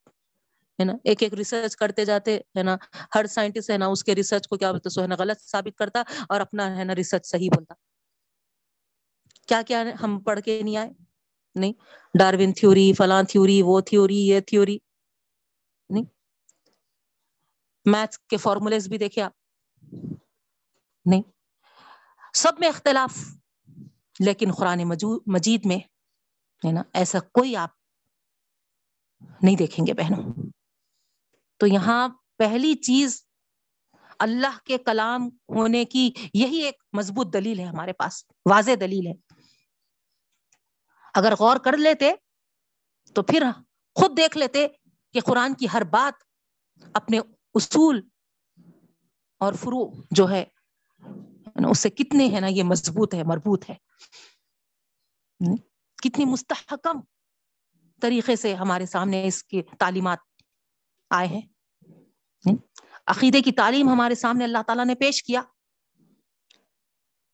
ہے نا؟ ایک ایک ریسرچ کرتے جاتے، ہے نا؟ ہر سائنٹسٹ ہے نا، اس کے ریسرچ کو کیا بولتے سو ہے نا غلط ثابت کرتا اور اپنا ہے نا ریسرچ صحیح بولتا۔ کیا کیا ہم پڑھ کے نہیں آئے؟ نہیں۔ ڈاروین تھیوری فلاں تھیوری وہ تھیوری یہ تھیوری نہیں۔ میتھس کے فارمولیز بھی دیکھے آپ۔ نہیں۔ سب میں اختلاف، لیکن قرآن مجید میں، ہے نا؟ ایسا کوئی آپ نہیں دیکھیں گے بہنوں۔ تو یہاں پہلی چیز اللہ کے کلام ہونے کی یہی ایک مضبوط دلیل ہے ہمارے پاس، واضح دلیل ہے۔ اگر غور کر لیتے تو پھر خود دیکھ لیتے کہ قرآن کی ہر بات اپنے اصول اور فرو جو ہے اس سے کتنے ہیں نا، یہ مضبوط ہے، مربوط ہے۔ کتنی مستحکم طریقے سے ہمارے سامنے اس کی تعلیمات آئے ہیں۔ عقیدے کی تعلیم ہمارے سامنے اللہ تعالیٰ نے پیش کیا۔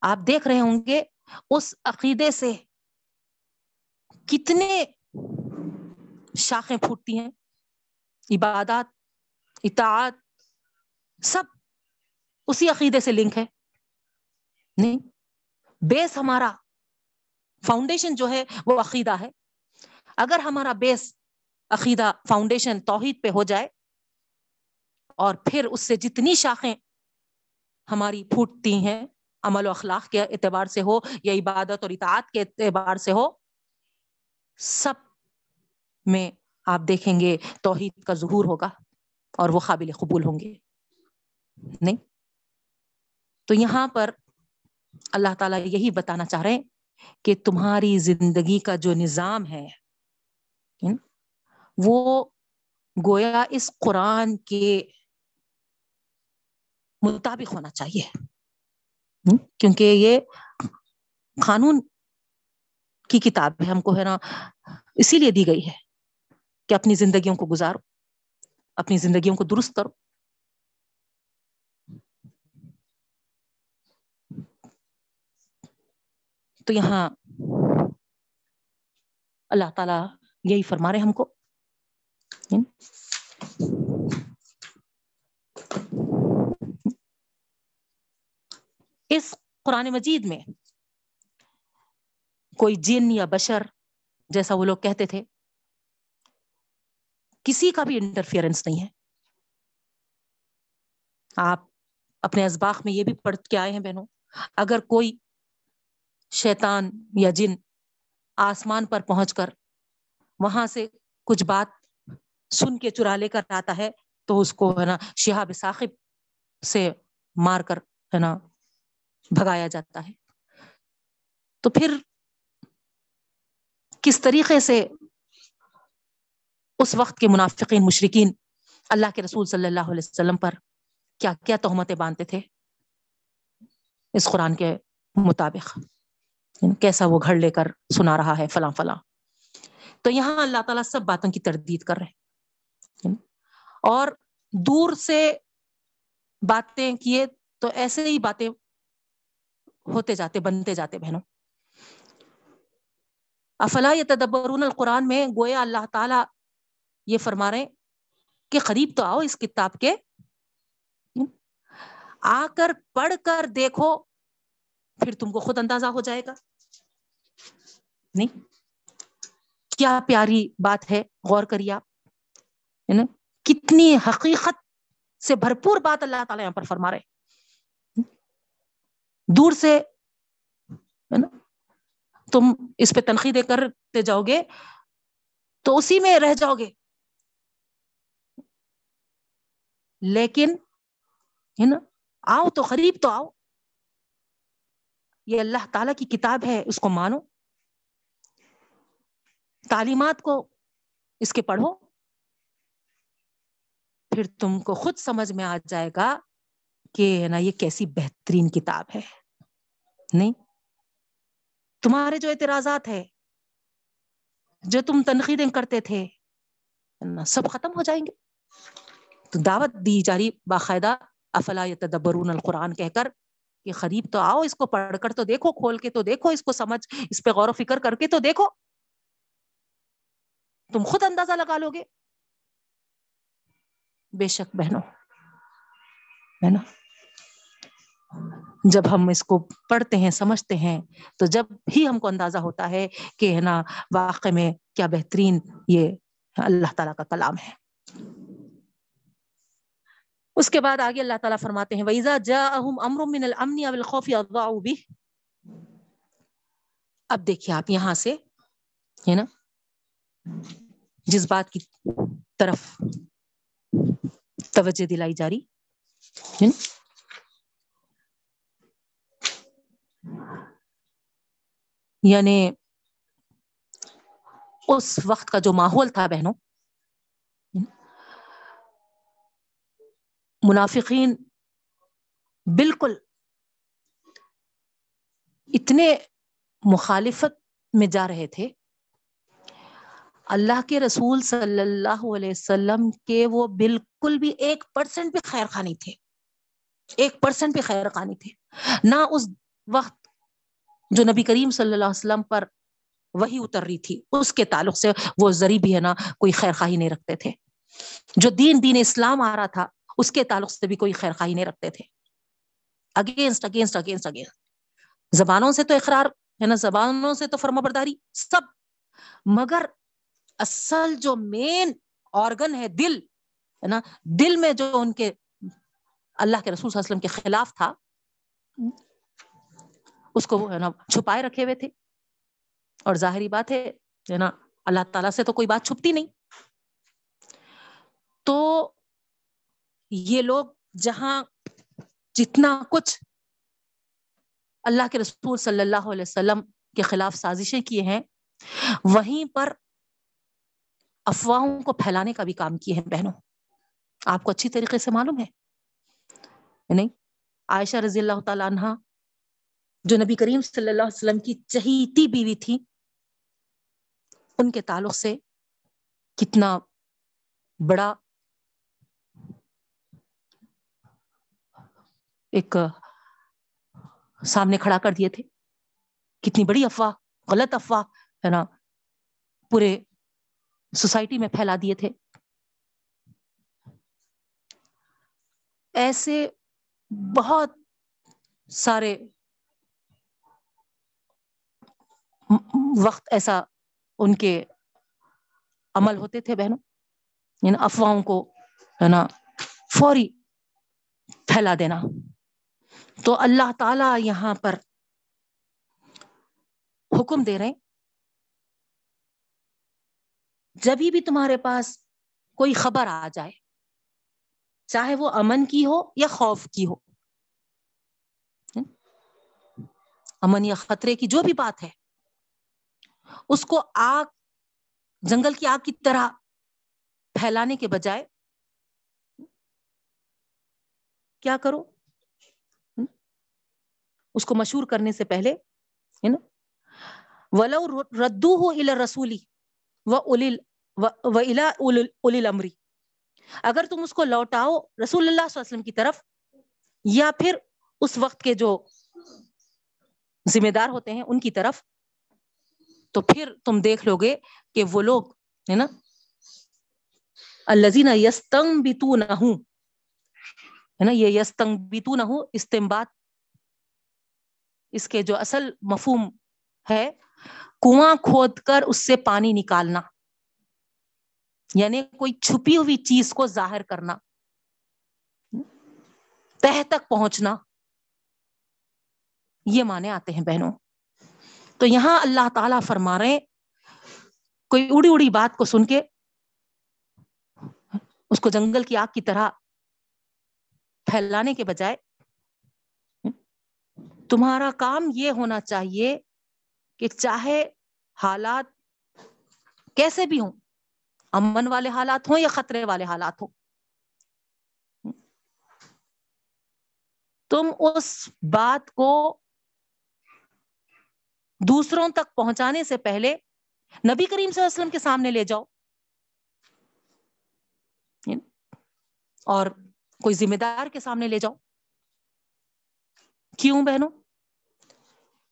آپ دیکھ رہے ہوں گے اس عقیدے سے کتنے شاخیں پھوٹتی ہیں۔ عبادات، اطاعت، سب اسی عقیدے سے لنک ہے۔ نہیں، بیس ہمارا فاؤنڈیشن جو ہے وہ عقیدہ ہے۔ اگر ہمارا بیس عقیدہ فاؤنڈیشن توحید پہ ہو جائے اور پھر اس سے جتنی شاخیں ہماری پھوٹتی ہیں، عمل و اخلاق کے اعتبار سے ہو یا عبادت اور اطاعت کے اعتبار سے ہو، سب میں آپ دیکھیں گے توحید کا ظہور ہوگا اور وہ قابل قبول ہوں گے۔ نہیں؟ تو یہاں پر اللہ تعالیٰ یہی بتانا چاہ رہے ہیں کہ تمہاری زندگی کا جو نظام ہے یعنی وہ گویا اس قرآن کے مطابق ہونا چاہیے۔ کیونکہ یہ قانون کی کتاب ہے ہم کو ہے نا اسی لیے دی گئی ہے کہ اپنی زندگیوں کو گزارو اپنی زندگیوں کو درست کرو۔ تو یہاں اللہ تعالی یہی فرما رہے ہم کو۔ اس قرآن مجید میں کوئی جن یا بشر جیسا وہ لوگ کہتے تھے، کسی کا بھی انٹرفیئرنس نہیں ہے۔ آپ اپنے ازباق میں یہ بھی پڑھ کے آئے ہیں بہنوں، اگر کوئی شیطان یا جن آسمان پر پہنچ کر وہاں سے کچھ بات سن کے چرا لے کر آتا ہے، تو اس کو ہے نا شہاب ثاقب سے مار کر ہے نا بھگایا جاتا ہے۔ تو پھر کس طریقے سے اس وقت کے منافقین مشرقین اللہ کے رسول صلی اللہ علیہ وسلم پر کیا کیا تہمتیں باندھتے تھے؟ اس قرآن کے مطابق یعنی کیسا وہ گھر لے کر سنا رہا ہے فلاں فلاں۔ تو یہاں اللہ تعالیٰ سب باتوں کی تردید کر رہے اور دور سے باتیں کیے تو ایسے ہی باتیں ہوتے جاتے، بنتے جاتے بہنوں۔ افلا تدبرون القرآن میں گویا اللہ تعالیٰ یہ فرما رہے کہ قریب تو آؤ اس کتاب کے۔ آ کر پڑھ کر دیکھو، پھر تم کو خود اندازہ ہو جائے گا۔ نہیں، کیا پیاری بات ہے، غور کریے آپ۔ کتنی حقیقت سے بھرپور بات اللہ تعالیٰ یہاں پر فرما رہے دور سے تم اس پہ تنخواہ کرتے جاؤ گے تو اسی میں رہ جاؤ گے۔ لیکن، ہے نا؟ آؤ تو قریب تو آؤ۔ یہ اللہ تعالی کی کتاب ہے، اس کو مانو۔ تعلیمات کو اس کے پڑھو۔ پھر تم کو خود سمجھ میں آ جائے گا کہ نا، یہ کیسی بہترین کتاب ہے؟ نہیں؟ تمہارے جو اعتراضات ہے جو تم تنقیدیں کرتے تھے سب ختم ہو جائیں گے۔ تو دعوت دی جا رہی باقاعدہ، افلا تدبرون القرآن کہہ کر کہ قریب تو آؤ، اس کو پڑھ کر تو دیکھو، کھول کے تو دیکھو، اس کو سمجھ، اس پہ غور و فکر کر کے تو دیکھو۔ تم خود اندازہ لگا لو گے۔ بے شک بہنوں بہنوں۔ جب ہم اس کو پڑھتے ہیں، سمجھتے ہیں، تو جب ہی ہم کو اندازہ ہوتا ہے کہ ہے نا واقع میں کیا بہترین یہ اللہ تعالیٰ کا کلام ہے۔ اس کے بعد آگے اللہ تعالیٰ فرماتے ہیں ویزا جا امر من اب الخوف بھی اب دیکھیے آپ یہاں سے، ہے نا، جس بات کی طرف توجہ دلائی جا رہی یعنی اس وقت کا جو ماحول تھا بہنوں، منافقین بالکل اتنے مخالفت میں جا رہے تھے۔ اللہ کے رسول صلی اللہ علیہ وسلم کے وہ بالکل بھی ایک پرسنٹ بھی خیر خانی تھے۔ ایک پرسنٹ بھی خیر خانی تھے۔ نہ اس وقت جو نبی کریم صلی اللہ علیہ وسلم پر وہی اتر رہی تھی، اس کے تعلق سے وہ ذریع بھی ہے نا، کوئی خیر خواہی نہیں رکھتے تھے۔ جو دین دین اسلام آ رہا تھا، اس کے تعلق سے بھی کوئی خیر خواہی نہیں رکھتے تھے۔ اگینسٹ اگینسٹ اگینسٹ اگینسٹ زبانوں سے تو اقرار، ہے نا، زبانوں سے تو فرما برداری، سب۔ مگر اصل جو مین آرگن ہے، دل، ہے نا، دل میں جو ان کے اللہ کے رسول صلی اللہ علیہ وسلم کے خلاف تھا اس کو ہے نا، چھپائے رکھے ہوئے تھے۔ اور ظاہری بات ہے نا، اللہ تعالیٰ سے تو کوئی بات چھپتی نہیں۔ تو یہ لوگ جہاں جتنا کچھ اللہ کے رسول صلی اللہ علیہ وسلم کے خلاف سازشیں کیے ہیں، وہیں پر افواہوں کو پھیلانے کا بھی کام کیے ہیں بہنوں۔ آپ کو اچھی طریقے سے معلوم ہے۔ نہیں؟ عائشہ رضی اللہ تعالیٰ عنہ جو نبی کریم صلی اللہ علیہ وسلم کی چہیتی بیوی تھی، ان کے تعلق سے کتنا بڑا ایک سامنے کھڑا کر دیے تھے۔ کتنی بڑی افواہ، غلط افواہ، ہے نا، پورے سوسائٹی میں پھیلا دیے تھے۔ ایسے بہت سارے وقت ایسا ان کے عمل ہوتے تھے بہنوں یعنی افواہوں کو، ہے نا، فوری پھیلا دینا۔ تو اللہ تعالی یہاں پر حکم دے رہے جبھی بھی تمہارے پاس کوئی خبر آ جائے، چاہے وہ امن کی ہو یا خوف کی ہو، امن یا خطرے کی جو بھی بات ہے اس کو آگ، جنگل کی آگ کی طرح پھیلانے کے بجائے کیا کرو؟ اس کو مشہور کرنے سے پہلے، ہے نا؟ ولو ردو ہو الا رسولی و الا اول امری اگر تم اس کو لوٹاؤ رسول اللہ صلی اللہ علیہ وسلم کی طرف، یا پھر اس وقت کے جو ذمہ دار ہوتے ہیں ان کی طرف تو پھر تم دیکھ لو گے کہ وہ لوگ، ہے نا؟ الزین یستنگ بیتو نہ ہوں ہے نا؟ یہ یستنگ بیتو نہ ہوں استمباد اس کے جو اصل مفہوم ہے، کنواں کھود کر اس سے پانی نکالنا یعنی کوئی چھپی ہوئی چیز کو ظاہر کرنا، تہ تک پہنچنا، یہ مانے آتے ہیں بہنوں۔ تو یہاں اللہ تعالی فرما رہے کوئی اڑی اڑی بات کو سن کے، اس کو جنگل کی آگ کی طرح پھیلانے کے بجائے، تمہارا کام یہ ہونا چاہیے کہ چاہے حالات کیسے بھی ہوں، امن والے حالات ہوں یا خطرے والے حالات ہوں، تم اس بات کو دوسروں تک پہنچانے سے پہلے نبی کریم صلی اللہ علیہ وسلم کے سامنے لے جاؤ۔ اور کوئی ذمہ دار کے سامنے لے جاؤ۔ کیوں بہنوں؟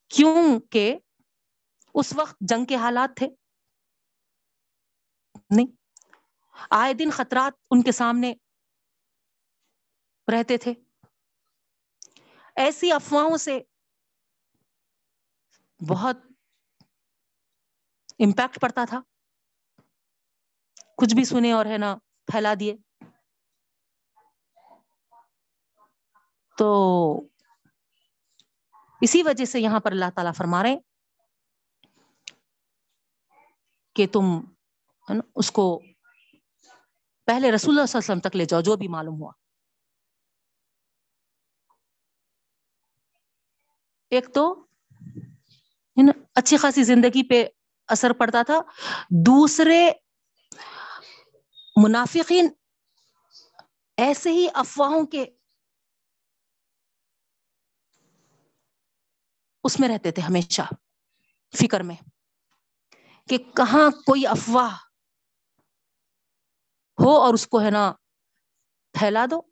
کیوں کہ اس وقت جنگ کے حالات تھے۔ نہیں، آئے دن خطرات ان کے سامنے رہتے تھے۔ ایسی افواہوں سے بہت امپیکٹ پڑتا تھا۔ کچھ بھی سنے اور ہے نا، پھیلا دیے۔ تو اسی وجہ سے یہاں پر اللہ تعالیٰ فرما رہے کہ تم اس کو پہلے رسول اللہ صلی اللہ علیہ وسلم تک لے جاؤ، جو بھی معلوم ہوا۔ ایک تو یعنی اچھی خاصی زندگی پہ اثر پڑتا تھا۔ دوسرے منافقین ایسے ہی افواہوں کے اس میں رہتے تھے ہمیشہ فکر میں کہ کہاں کوئی افواہ ہو اور اس کو ہے نا پھیلا دو۔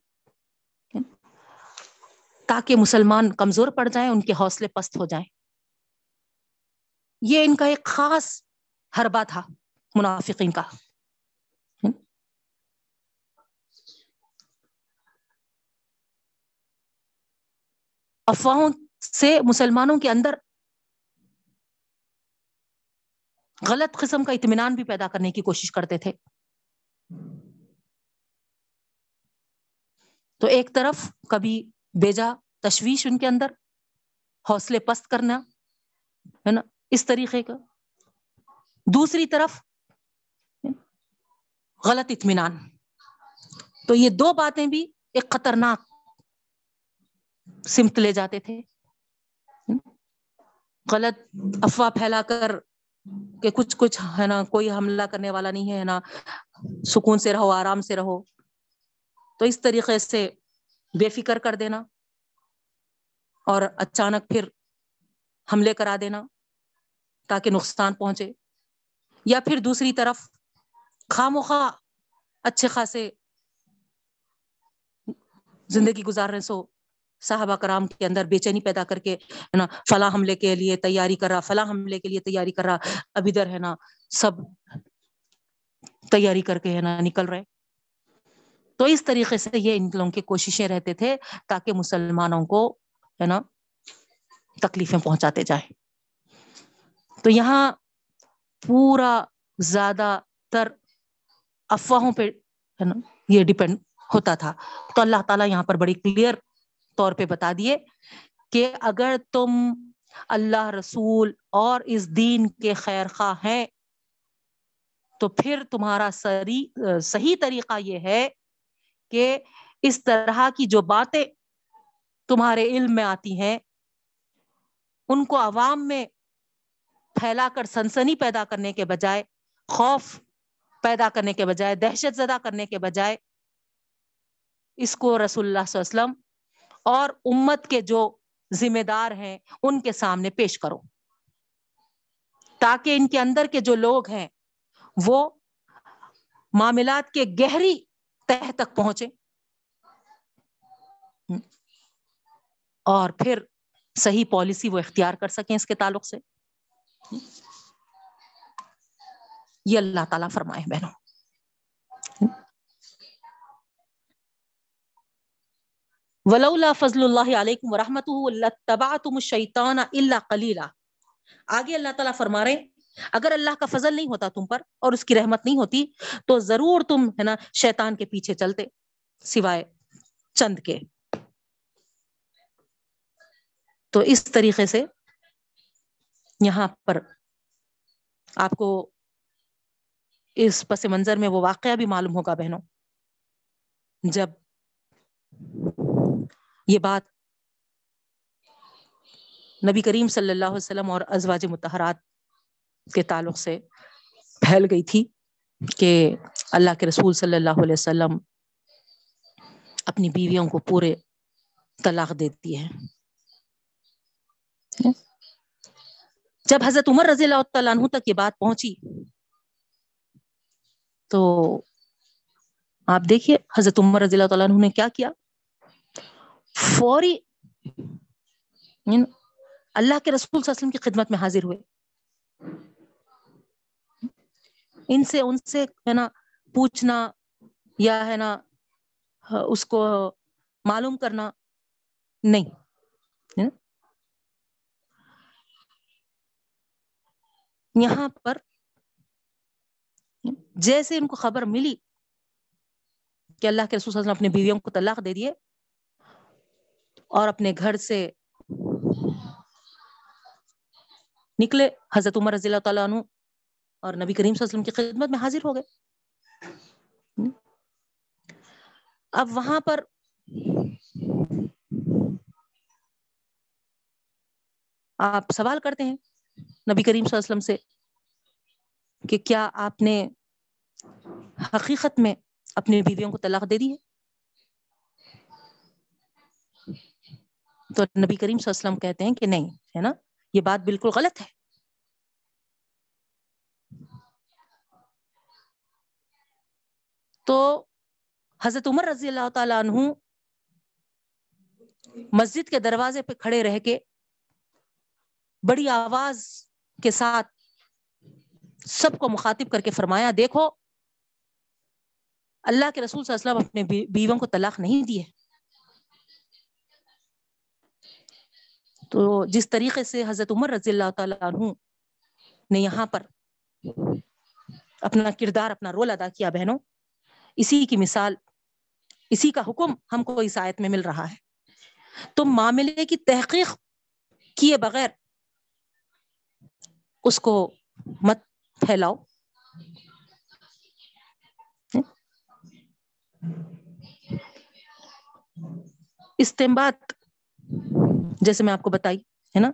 تاکہ مسلمان کمزور پڑ جائیں، ان کے حوصلے پست ہو جائیں۔ یہ ان کا ایک خاص حربہ تھا منافقین کا۔ افواہوں سے مسلمانوں کے اندر غلط قسم کا اطمینان بھی پیدا کرنے کی کوشش کرتے تھے۔ تو ایک طرف کبھی بیجا تشویش ان کے اندر، حوصلے پست کرنا، ہے نا؟ اس طریقے کا۔ دوسری طرف غلط اطمینان۔ تو یہ دو باتیں بھی ایک خطرناک سمت لے جاتے تھے۔ غلط افواہ پھیلا کر کہ کچھ کچھ ہے نا، کوئی حملہ کرنے والا نہیں ہے نا۔ سکون سے رہو، آرام سے رہو۔ تو اس طریقے سے بے فکر کر دینا اور اچانک پھر حملے کرا دینا۔ تاکہ نقصان پہنچے۔ یا پھر دوسری طرف خام و خواہ اچھے خاصے زندگی گزار رہے سو صحابہ کرام کے اندر بے چینی پیدا کر کے، ہے نا، فلاں حملے کے لیے تیاری کر رہا، فلاں حملے کے لیے تیاری کر رہا، اب ادھر ہے نا سب تیاری کر کے، ہے نا، نکل رہے۔ تو اس طریقے سے یہ ان لوگوں کی کوششیں رہتے تھے تاکہ مسلمانوں کو، ہے نا، تکلیفیں پہنچاتے جائیں۔ تو یہاں پورا زیادہ تر افواہوں پہ ہے نا، یہ ڈپینڈ ہوتا تھا۔ تو اللہ تعالیٰ یہاں پر بڑی کلیئر طور پہ بتا دیے کہ اگر تم اللہ رسول اور اس دین کے خیر خواہ ہیں، تو پھر تمہارا سری، صحیح طریقہ یہ ہے کہ اس طرح کی جو باتیں تمہارے علم میں آتی ہیں، ان کو عوام میں پھیلا کر سنسنی پیدا کرنے کے بجائے، خوف پیدا کرنے کے بجائے، دہشت زدہ کرنے کے بجائے اس کو رسول اللہ صلی اللہ علیہ وسلم اور امت کے جو ذمہ دار ہیں، ان کے سامنے پیش کرو۔ تاکہ ان کے اندر کے جو لوگ ہیں، وہ معاملات کے گہری تہ تک پہنچے۔ اور پھر صحیح پالیسی وہ اختیار کر سکیں اس کے تعلق سے۔ یہ اللہ تعالیٰ فرمائے بہنوں ولولا فضل اللہ علیکم ورحمت تم شیطان اللہ کلیلہ آگے اللہ تعالیٰ فرما رہے اگر اللہ کا فضل نہیں ہوتا تم پر اور اس کی رحمت نہیں ہوتی، تو ضرور تم، ہے نا، شیطان کے پیچھے چلتے، سوائے چند کے۔ تو اس طریقے سے یہاں پر۔ آپ کو اس پس منظر میں وہ واقعہ بھی معلوم ہوگا بہنوں۔ جب یہ بات نبی کریم صلی اللہ علیہ وسلم اور ازواج متحرات کے تعلق سے پھیل گئی تھی کہ اللہ کے رسول صلی اللہ علیہ وسلم اپنی بیویوں کو پورے طلاق دیتی ہے جب حضرت عمر رضی اللہ تعالیٰ عنہ تک یہ بات پہنچی، تو آپ دیکھیے حضرت عمر رضی اللہ تعالیٰ عنہ نے کیا کیا؟ فوری اللہ کے رسول صلی اللہ علیہ وسلم کی خدمت میں حاضر ہوئے۔ ان سے ان سے ہے نا، پوچھنا یا ہے نا، اس کو معلوم کرنا نہیں۔ یہاں پر جیسے ان کو خبر ملی کہ اللہ کے رسول صلی اللہ علیہ وسلم اپنی بیویوں کو طلاق دے دیے اور اپنے گھر سے نکلے، حضرت عمر رضی اللہ تعالیٰ عنہ اور نبی کریم صلی اللہ علیہ وسلم کی خدمت میں حاضر ہو گئے۔ اب وہاں پر آپ سوال کرتے ہیں نبی کریم صلی اللہ علیہ وسلم سے کہ کیا آپ نے حقیقت میں اپنی بیویوں کو طلاق دے دی ہے؟ تو نبی کریم صلی اللہ علیہ وسلم کہتے ہیں کہ نہیں، ہے نا؟ یہ بات بالکل غلط ہے۔ تو حضرت عمر رضی اللہ تعالیٰ عنہ مسجد کے دروازے پہ کھڑے رہ کے بڑی آواز کے ساتھ سب کو مخاطب کر کے فرمایا، دیکھو، اللہ کے رسول صلی اللہ علیہ وسلم اپنے بیووں کو طلاق نہیں دیے تو جس طریقے سے حضرت عمر رضی اللہ تعالیٰ عنہ نے یہاں پر اپنا کردار، اپنا رول ادا کیا، بہنوں، اسی کی مثال، اسی کا حکم ہم کو اس آیت میں مل رہا ہے۔ تم معاملے کی تحقیق کیے بغیر اس کو مت پھیلاؤ۔ استمبات جیسے میں آپ کو بتائی، ہے نا؟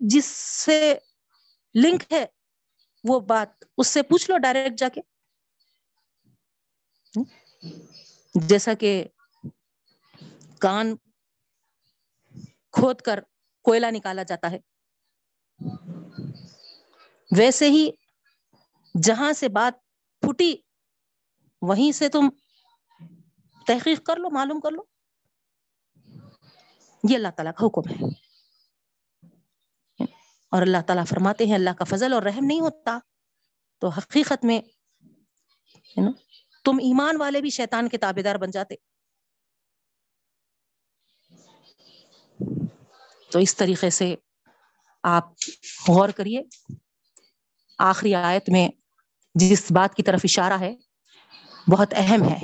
جس سے لنک ہے وہ بات، اس سے پوچھ لو ڈائریکٹ جا کے۔ جیسا کہ کان کھود کر کوئلہ نکالا جاتا ہے۔ ویسے ہی جہاں سے بات پھٹی، وہیں سے تم تحقیق کر لو، معلوم کر لو۔ یہ اللہ تعالیٰ کا حکم ہے۔ اور اللہ تعالیٰ فرماتے ہیں، اللہ کا فضل اور رحم نہیں ہوتا۔ تو حقیقت میں تم ایمان والے بھی شیطان کے تابے دار بن جاتے۔ تو اس طریقے سے آپ غور کریے۔ آخری آیت میں جس بات کی طرف اشارہ ہے، بہت اہم ہے۔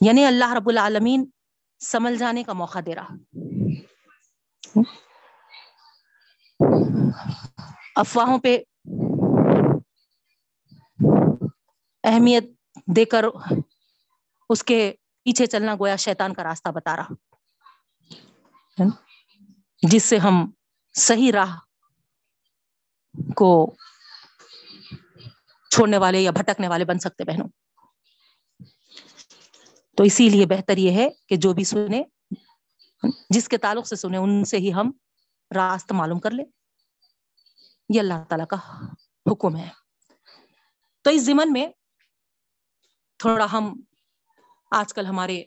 یعنی اللہ رب العالمین سمجھ جانے کا موقع دے رہا۔ افواہوں پہ اہمیت دے کر اس کے پیچھے چلنا گویا شیطان کا راستہ بتا رہا۔ جس سے ہم صحیح راہ کو چھوڑنے والے یا بھٹکنے والے بن سکتے بہنوں۔ تو اسی لیے بہتر یہ ہے کہ جو بھی سنے، جس کے تعلق سے سنے، ان سے ہی ہم راست معلوم کر لیں۔ یہ اللہ تعالی کا حکم ہے۔ تو اس زمن میں تھوڑا ہم آج کل ہمارے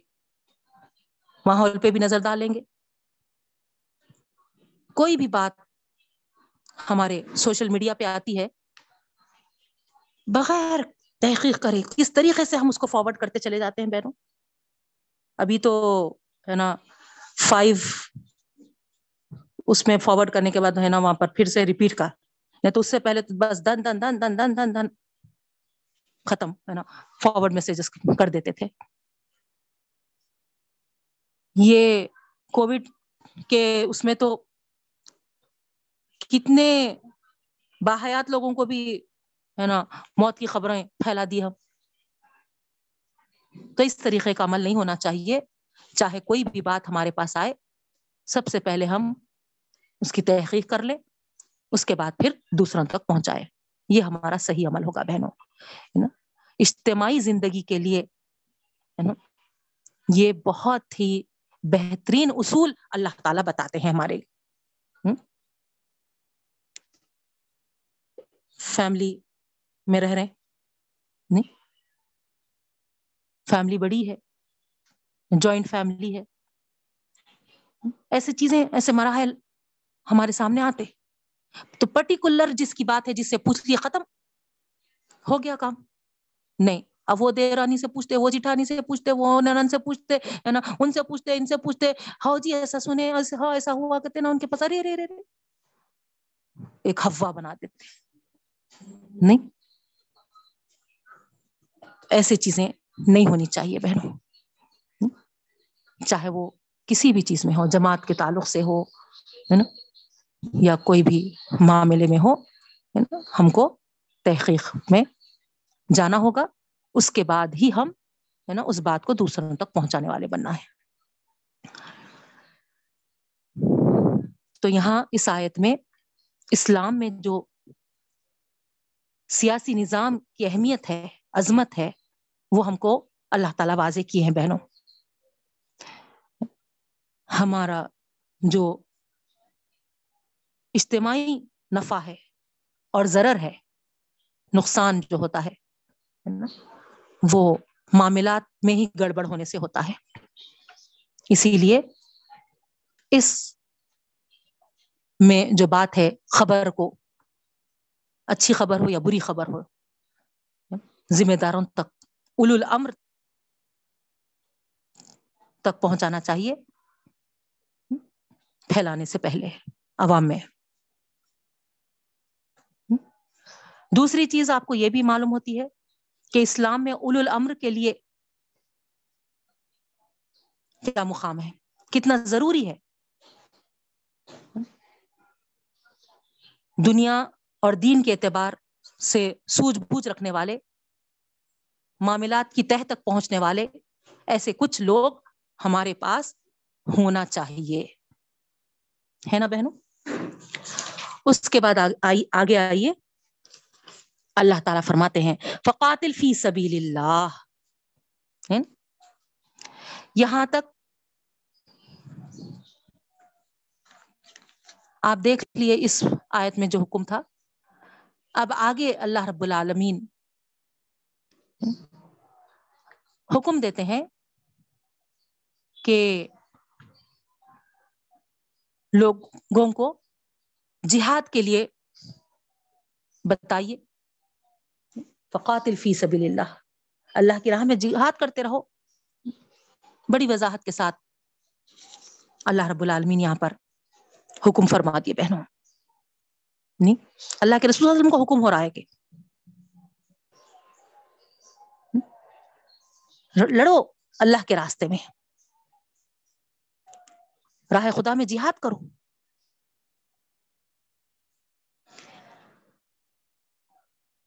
ماحول پہ بھی نظر ڈالیں گے۔ کوئی بھی بات ہمارے سوشل میڈیا پہ آتی ہے، بغیر تحقیق کرے، کس طریقے سے ہم اس کو فارورڈ کرتے چلے جاتے ہیں بہنوں؟ ابھی تو ہے نا فائیو اس میں فارورڈ کرنے کے بعد ہے نا وہاں پر پھر سے ریپیٹ کا یا تو اس سے پہلے تو بس دن دن دن دن دن دن دن ختم ہے نا فارورڈ میسجز کر دیتے تھے۔ یہ کووڈ کے اس میں تو کتنے باحیات لوگوں کو بھی، ہے نا، موت کی خبریں پھیلا دی ہم تو اس طریقے کا عمل نہیں ہونا چاہیے۔ چاہے کوئی بھی بات ہمارے پاس آئے، سب سے پہلے ہم اس کی تحقیق کر لیں، اس کے بعد پھر دوسروں تک پہنچائے یہ ہمارا صحیح عمل ہوگا بہنوں، ہے نا۔ اجتماعی زندگی کے لیے، ہے نا، یہ بہت ہی بہترین اصول اللہ تعالیٰ بتاتے ہیں ہمارے لیے فیملی میں رہ رہے نہیں. فیملی بڑی ہے، جوائنٹ فیملی ہے۔ ایسی چیزیں، ایسے مراحل ہمارے سامنے آتے تو پرٹیکولر جس کی بات ہے، جس سے پوچھ لیا ختم؟ ہو گیا کام۔ نہیں، اب وہ دیرانی سے پوچھتے، وہ جٹھانی سے پوچھتے، وہ نرن سے پوچھتے، ہے نا، ان سے پوچھتے، ان سے پوچھتے۔ ہاؤ جی ایسا سنے ہاں ایسا ہوا کہتے نا، ان کے پاس۔ ارے رے رے ایک ہوا بنا دیتے۔ نہیں۔ ایسی چیزیں نہیں ہونی چاہیے بہنوں۔ چاہے وہ کسی بھی چیز میں ہو، جماعت کے تعلق سے ہو، ہے نا؟ یا کوئی بھی معاملے میں ہو ہم کو تحقیق میں جانا ہوگا۔ اس کے بعد ہی ہم، ہے نا، اس بات کو دوسروں تک پہنچانے والے بننا ہے۔ تو یہاں اس آیت میں اسلام میں جو سیاسی نظام کی اہمیت ہے، عظمت ہے، وہ ہم کو اللہ تعالیٰ واضح کیے ہیں بہنوں۔ ہمارا جو اجتماعی نفع ہے اور ضرر ہے، نقصان جو ہوتا ہے وہ معاملات میں ہی گڑبڑ ہونے سے ہوتا ہے۔ اسی لیے اس میں جو بات ہے، خبر کو اچھی خبر ہو یا بری خبر ہو۔ ذمہ داروں تک اول الامر تک پہنچانا چاہیے۔ پھیلانے سے پہلے عوام میں۔ دوسری چیز آپ کو یہ بھی معلوم ہوتی ہے کہ اسلام میں اول الامر کے لیے کیا مقام ہے؟ کتنا ضروری ہے؟ دنیا اور دین کے اعتبار سے سوجھ بوجھ رکھنے والے، معاملات کی تہ تک پہنچنے والے، ایسے کچھ لوگ ہمارے پاس ہونا چاہیے۔ ہے نا بہنوں؟ اس کے بعد آگے آئیے۔ اللہ تعالیٰ فرماتے ہیں، فقاتل فی سبیل اللہ یہاں تک آپ دیکھ لیے اس آیت میں جو حکم تھا۔ اب آگے اللہ رب العالمین حکم دیتے ہیں کہ لوگوں کو جہاد کے لیے بتائیے۔ فقاتل فی سبیل اللہ اللہ کی راہ میں جہاد کرتے رہو۔ بڑی وضاحت کے ساتھ اللہ رب العالمین یہاں پر حکم فرما دیے، بہنوں۔ نہیں؟ اللہ کے رسول وسلم کو حکم ہو رہا ہے کہ لڑو اللہ کے راستے میں۔ راہ خدا میں جہاد کرو۔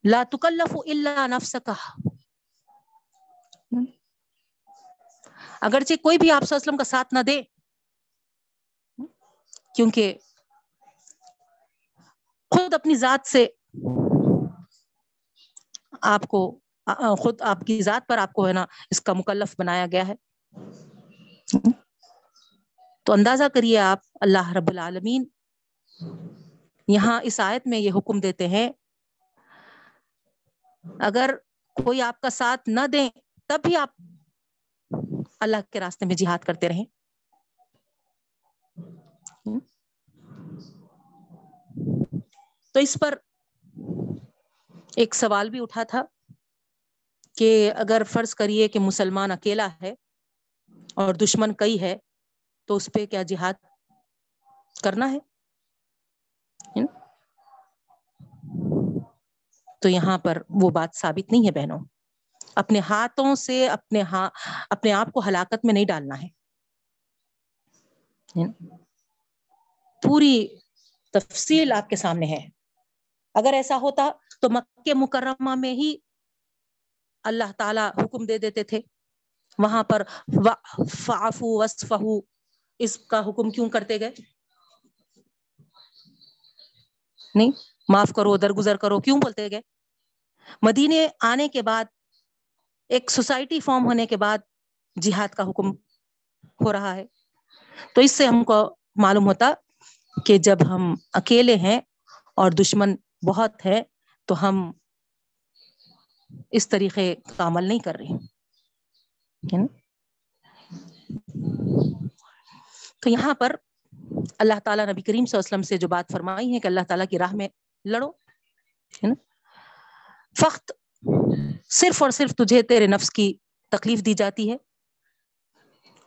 لا تکلف الا نفسک اگرچہ کوئی بھی آپ وسلم کا ساتھ نہ دے، کیونکہ خود اپنی ذات سے آپ کو، خود آپ کی ذات پر آپ کو ہے نا، اس کا مکلف بنایا گیا ہے۔ تو اندازہ کریے آپ، اللہ رب العالمین یہاں اس آیت میں یہ حکم دیتے ہیں، اگر کوئی آپ کا ساتھ نہ دیں تب بھی آپ اللہ کے راستے میں جہاد کرتے رہیں۔ تو اس پر ایک سوال بھی اٹھا تھا کہ اگر فرض کریے کہ مسلمان اکیلا ہے اور دشمن کئی ہے، تو اس پہ کیا جہاد کرنا ہے؟ تو یہاں پر وہ بات ثابت نہیں ہے بہنوں۔ اپنے ہاتھوں سے اپنے ہاں اپنے آپ کو ہلاکت میں نہیں ڈالنا ہے۔ پوری تفصیل آپ کے سامنے ہے۔ اگر ایسا ہوتا تو مکہ مکرمہ میں ہی اللہ تعالی حکم دے دیتے تھے۔ وہاں پر فعفو، وصفہو، اس کا حکم کیوں کرتے گئے؟ نہیں، معاف کرو، درگزر کرو، کیوں بولتے گئے؟ مدینے آنے کے بعد، ایک سوسائٹی فارم ہونے کے بعد جہاد کا حکم ہو رہا ہے۔ تو اس سے ہم کو معلوم ہوتا کہ جب ہم اکیلے ہیں اور دشمن بہت ہے، تو ہم اس طریقے کا عمل نہیں کر رہے۔ تو یہاں پر اللہ تعالیٰ نبی کریم صلی اللہ علیہ وسلم سے جو بات فرمائی ہے کہ اللہ تعالیٰ کی راہ میں لڑو، ہے نا؟ فخت صرف اور صرف تجھے تیرے نفس کی تکلیف دی جاتی ہے۔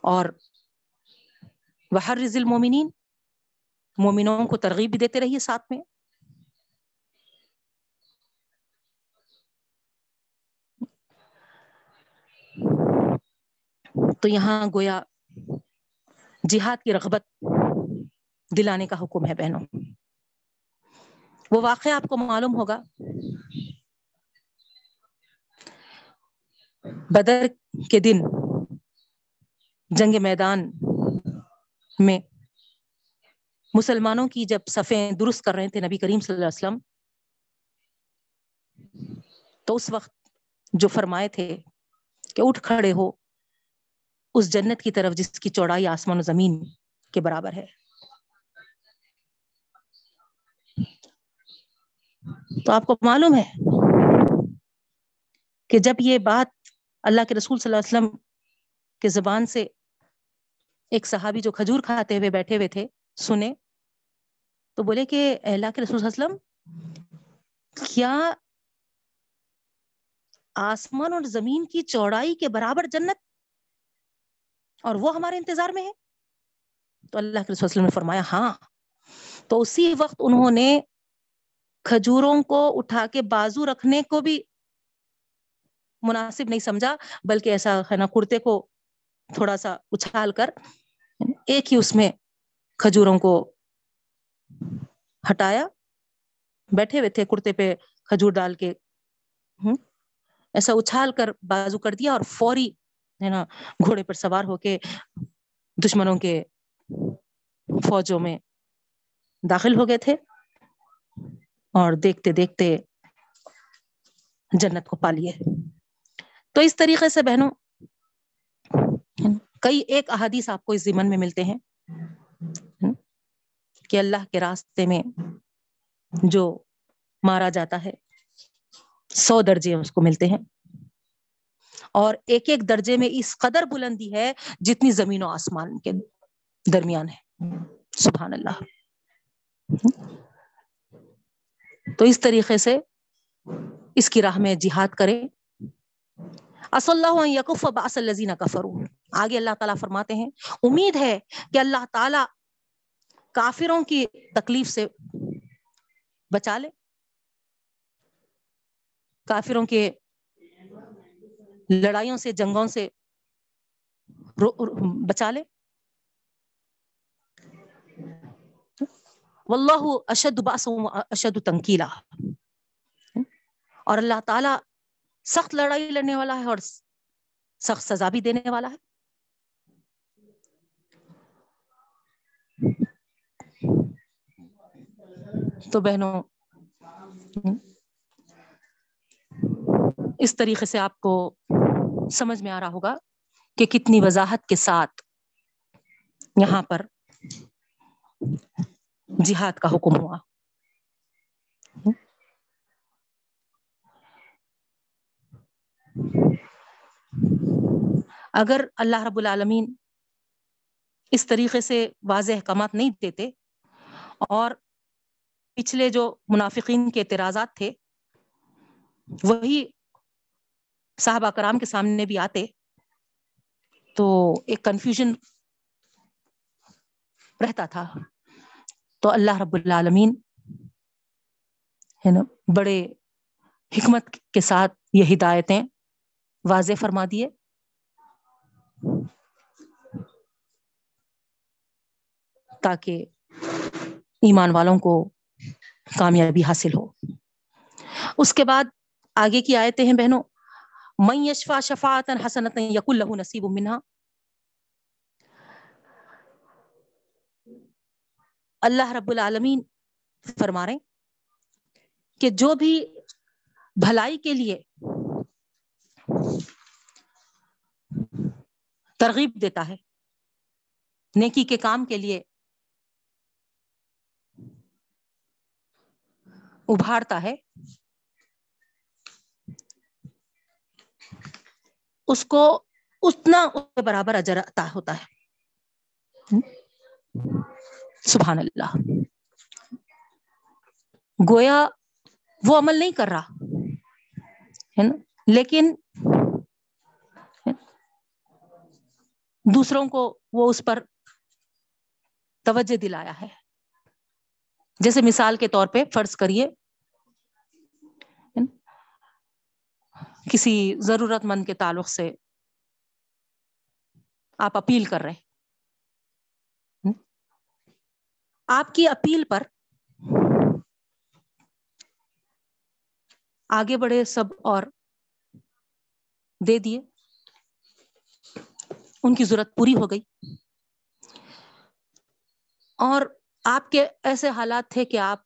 اور وہ ہر رزل مومنین مومنوں کو ترغیب بھی دیتے رہیے ساتھ میں۔ تو یہاں گویا جہاد کی رغبت دلانے کا حکم ہے بہنوں۔ وہ واقعہ آپ کو معلوم ہوگا۔ بدر کے دن جنگ میدان میں مسلمانوں کی جب صفیں درست کر رہے تھے نبی کریم صلی اللہ علیہ وسلم، تو اس وقت جو فرمائے تھے کہ اٹھ کھڑے ہو اس جنت کی طرف جس کی چوڑائی آسمان و زمین کے برابر ہے۔ تو آپ کو معلوم ہے کہ جب یہ بات اللہ کے رسول صلی اللہ علیہ وسلم کے زبان سے ایک صحابی جو کھجور کھاتے ہوئے بیٹھے ہوئے تھے سنے تو بولے کہ اللہ کے رسول صلی اللہ علیہ وسلم، کیا آسمان اور زمین کی چوڑائی کے برابر جنت اور وہ ہمارے انتظار میں ہے۔ تو اللہ کے رسول وسلم نے فرمایا ہاں۔ تو اسی وقت انہوں نے کھجوروں کو اٹھا کے بازو رکھنے کو بھی مناسب نہیں سمجھا، بلکہ ایسا ہے نا، کرتے کو تھوڑا سا اچھال کر ایک ہی اس میں کھجوروں کو ہٹایا۔ بیٹھے ہوئے تھے کرتے پہ کھجور ڈال کے۔ ایسا اچھال کر بازو کر دیا اور فوری ہے نا، گھوڑے پر سوار ہو کے دشمنوں کے فوجوں میں داخل ہو گئے تھے اور دیکھتے دیکھتے جنت کو پا لیے۔ تو اس طریقے سے بہنوں، کئی ایک احادیث آپ کو اس زمن میں ملتے ہیں کہ اللہ کے راستے میں جو مارا جاتا ہے، سو درجے اس کو ملتے ہیں۔ اور ایک ایک درجے میں اس قدر بلندی ہے جتنی زمین و آسمان کے درمیان ہے۔ سبحان اللہ۔ تو اس طریقے سے اس کی راہ میں جہاد کرے اللہ یقف باس الزین کفرو آگے اللہ تعالیٰ فرماتے ہیں، امید ہے کہ اللہ تعالیٰ کافروں کی تکلیف سے بچا لے۔ کافروں کے لڑائیوں سے، جنگوں سے بچا لے۔ واللہ اشد باس اشد تنکیلا۔ اور اللہ تعالی سخت لڑائی لڑنے والا ہے اور سخت سزا بھی دینے والا ہے۔ تو بہنوں، اس طریقے سے آپ کو سمجھ میں آ رہا ہوگا کہ کتنی وضاحت کے ساتھ یہاں پر جہاد کا حکم ہوا۔ اگر اللہ رب العالمین اس طریقے سے واضح احکامات نہیں دیتے اور پچھلے جو منافقین کے اعتراضات تھے، وہی صاحب کرام کے سامنے بھی آتے تو ایک کنفیوژن رہتا تھا۔ تو اللہ رب العالمین ہے نا، بڑے حکمت کے ساتھ یہ ہدایتیں واضح فرما دیے۔ تاکہ ایمان والوں کو کامیابی حاصل ہو۔ اس کے بعد آگے کی آیتیں ہیں بہنوں۔ من یشفا شفاعتا حسنتا یکل له نصیب منها. اللہ رب العالمین فرما رہے کہ جو بھی بھلائی کے لیے ترغیب دیتا ہے، نیکی کے کام کے لیے ابھارتا ہے اس کو اتنا کے برابر اجر عطا ہوتا ہے۔ سبحان اللہ۔ گویا وہ عمل نہیں کر رہا۔ ہے نا؟ لیکن دوسروں کو وہ اس پر توجہ دلایا ہے۔ جیسے مثال کے طور پہ فرض کریے کسی ضرورت مند کے تعلق سے آپ اپیل کر رہے آپ کی اپیل پر آگے بڑھے سب اور دے دیے۔ ان کی ضرورت پوری ہو گئی۔ اور آپ کے ایسے حالات تھے کہ آپ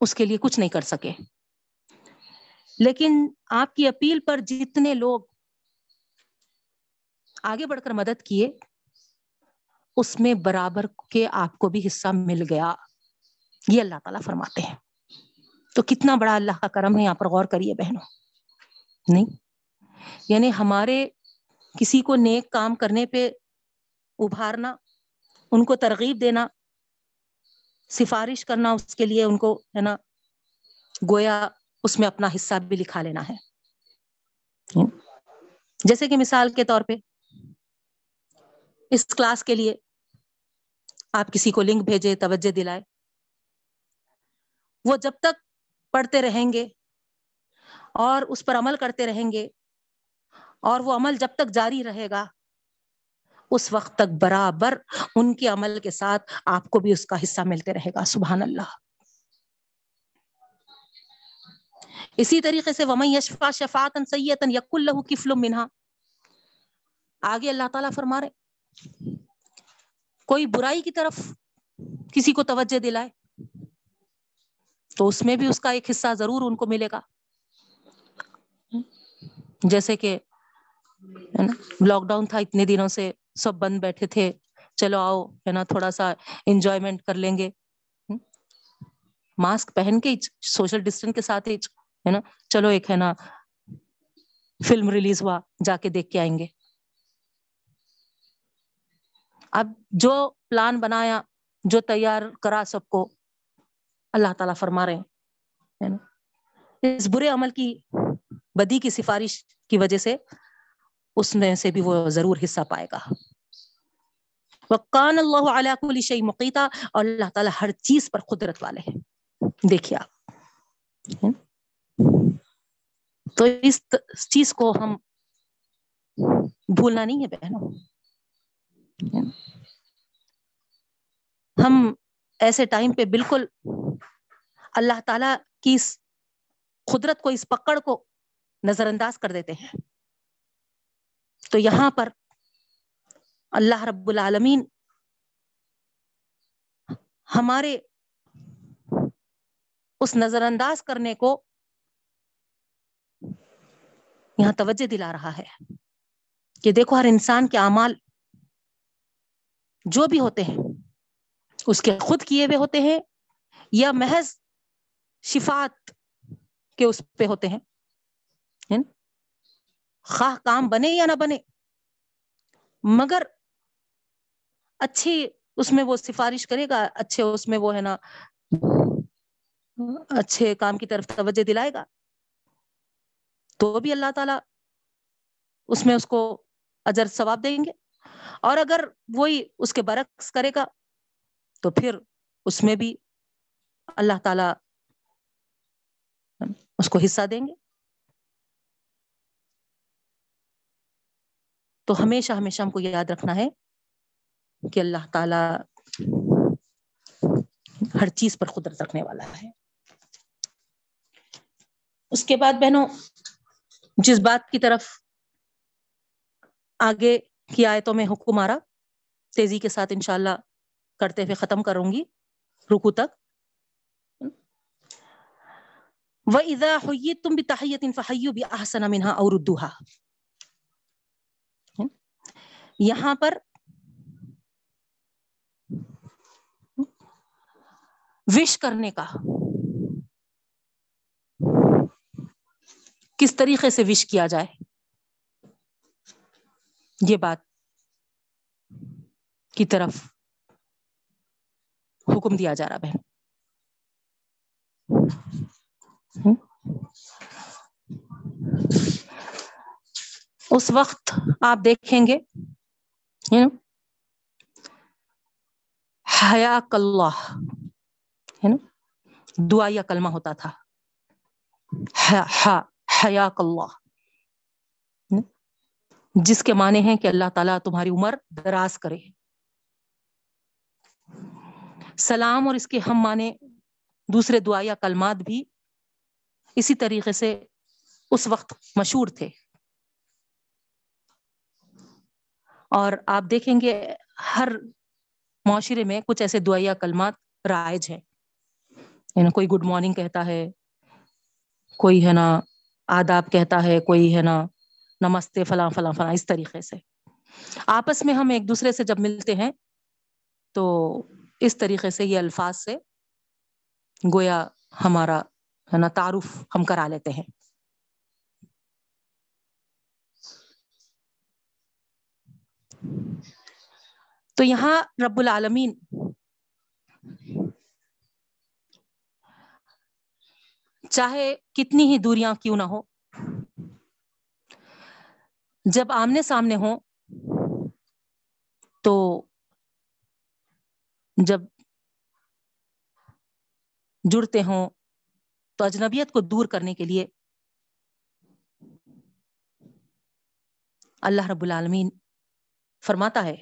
اس کے لیے کچھ نہیں کر سکے۔ لیکن آپ کی اپیل پر جتنے لوگ آگے بڑھ کر مدد کیے، اس میں برابر کے آپ کو بھی حصہ مل گیا۔ یہ اللہ تعالیٰ فرماتے ہیں۔ تو کتنا بڑا اللہ کا کرم ہے، یہاں پر غور کریے بہنوں۔ نہیں۔ یعنی ہمارے کسی کو نیک کام کرنے پہ ابھارنا، ان کو ترغیب دینا، سفارش کرنا، اس کے لیے ان کو، ہے نا، گویا اس میں اپنا حصہ بھی لکھا لینا ہے۔ جیسے کہ مثال کے طور پہ اس کلاس کے لیے آپ کسی کو لنک بھیجے توجہ دلائے۔ وہ جب تک پڑھتے رہیں گے اور اس پر عمل کرتے رہیں گے اور وہ عمل جب تک جاری رہے گا اس وقت تک برابر ان کے عمل کے ساتھ آپ کو بھی اس کا حصہ ملتے رہے گا۔ سبحان اللہ۔ اسی طریقے سے ومن یشفا شفاعتا سیئتا یکل له کفل منها۔ آگے اللہ تعالیٰ فرما رہے کوئی برائی کی طرف کسی کو توجہ دلائے تو اس میں بھی اس کا ایک حصہ ضرور ان کو ملے گا۔ جیسے کہ لاک ڈاؤن تھا، اتنے دنوں سے سب بند بیٹھے تھے، چلو آؤ، ہے نا، تھوڑا سا انجوائمنٹ کر لیں گے۔ ماسک پہن کے سوشل ڈسٹینس کے ساتھ ہی۔ ہے نا؟ چلو ایک ہے نا، فلم ریلیز ہوا، جا کے دیکھ کے آئیں گے۔ اب جو پلان بنایا، جو تیار کرا سب کو، اللہ تعالیٰ فرما رہے ہیں اس برے عمل کی بدی کی سفارش کی وجہ سے اس میں سے بھی وہ ضرور حصہ پائے گا۔ وقان اللہ علیہ کل شعی مقیتا اور اللہ تعالیٰ ہر چیز پر قدرت والے ہیں۔ دیکھیے آپ۔ تو اس چیز کو ہم بھولنا نہیں ہے بہنوں۔ ہم ایسے ٹائم پہ بالکل اللہ تعالی کی اس قدرت کو، اس پکڑ کو نظر انداز کر دیتے ہیں۔ تو یہاں پر اللہ رب العالمین ہمارے اس نظر انداز کرنے کو یہاں توجہ دلا رہا ہے کہ دیکھو ہر انسان کے اعمال جو بھی ہوتے ہیں، اس کے خود کیے ہوئے ہوتے ہیں یا محض شفات کے اس پہ ہوتے ہیں۔ یعنی خواہ کام بنے یا نہ بنے، مگر اچھی اس میں وہ سفارش کرے گا، اچھے اس میں وہ ہے نا، اچھے کام کی طرف توجہ دلائے گا۔ تو بھی اللہ تعالی اس میں اس کو اجر ثواب دیں گے۔ اور اگر وہی اس کے برعکس کرے گا، تو پھر اس میں بھی اللہ تعالی اس کو حصہ دیں گے۔ تو ہمیشہ ہمیشہ ہم کو یاد رکھنا ہے کہ اللہ تعالی ہر چیز پر قدرت رکھنے والا ہے۔ اس کے بعد بہنوں جس بات کی طرف آگے کی آیتوں میں حکم آ رہا تیزی کے ساتھ انشاءاللہ کرتے ہوئے ختم کروں گی۔ رکو تک۔ وَإِذَا حُيِّتُمْ بِتَحِيَّةٍ فَحَيُّوا بِأَحْسَنَ مِنْهَا أَوْ رُدُّوهَا۔ یہاں پر وش کرنے کا۔ کس طریقے سے وش کیا جائے؟ یہ بات کی طرف حکم دیا جا رہا بہن اس وقت آپ دیکھیں گے حیا اللہ ہے نا دعا یا کلمہ ہوتا تھا۔ حیا اللہ۔ جس کے معنی ہیں کہ اللہ تعالیٰ تمہاری عمر دراز کرے۔ سلام اور اس کے ہم معنی دوسرے دعا یا کلمات بھی اسی طریقے سے اس وقت مشہور تھے۔ اور آپ دیکھیں گے ہر معاشرے میں کچھ ایسے دعائیا کلمات رائج ہیں۔ یعنی کوئی گڈ مارننگ کہتا ہے، کوئی ہے نا آداب کہتا ہے، کوئی ہے نا، نمستے فلاں فلاں فلاں، اس طریقے سے۔ آپس میں ہم ایک دوسرے سے جب ملتے ہیں، تو اس طریقے سے یہ الفاظ سے گویا ہمارا، ہے نا، تعارف ہم کرا لیتے ہیں۔ تو یہاں رب العالمین چاہے کتنی ہی دوریاں کیوں نہ ہو۔ جب آمنے سامنے ہو تو جب جڑتے ہوں تو اجنبیت کو دور کرنے کے لیے اللہ رب العالمین فرماتا ہے،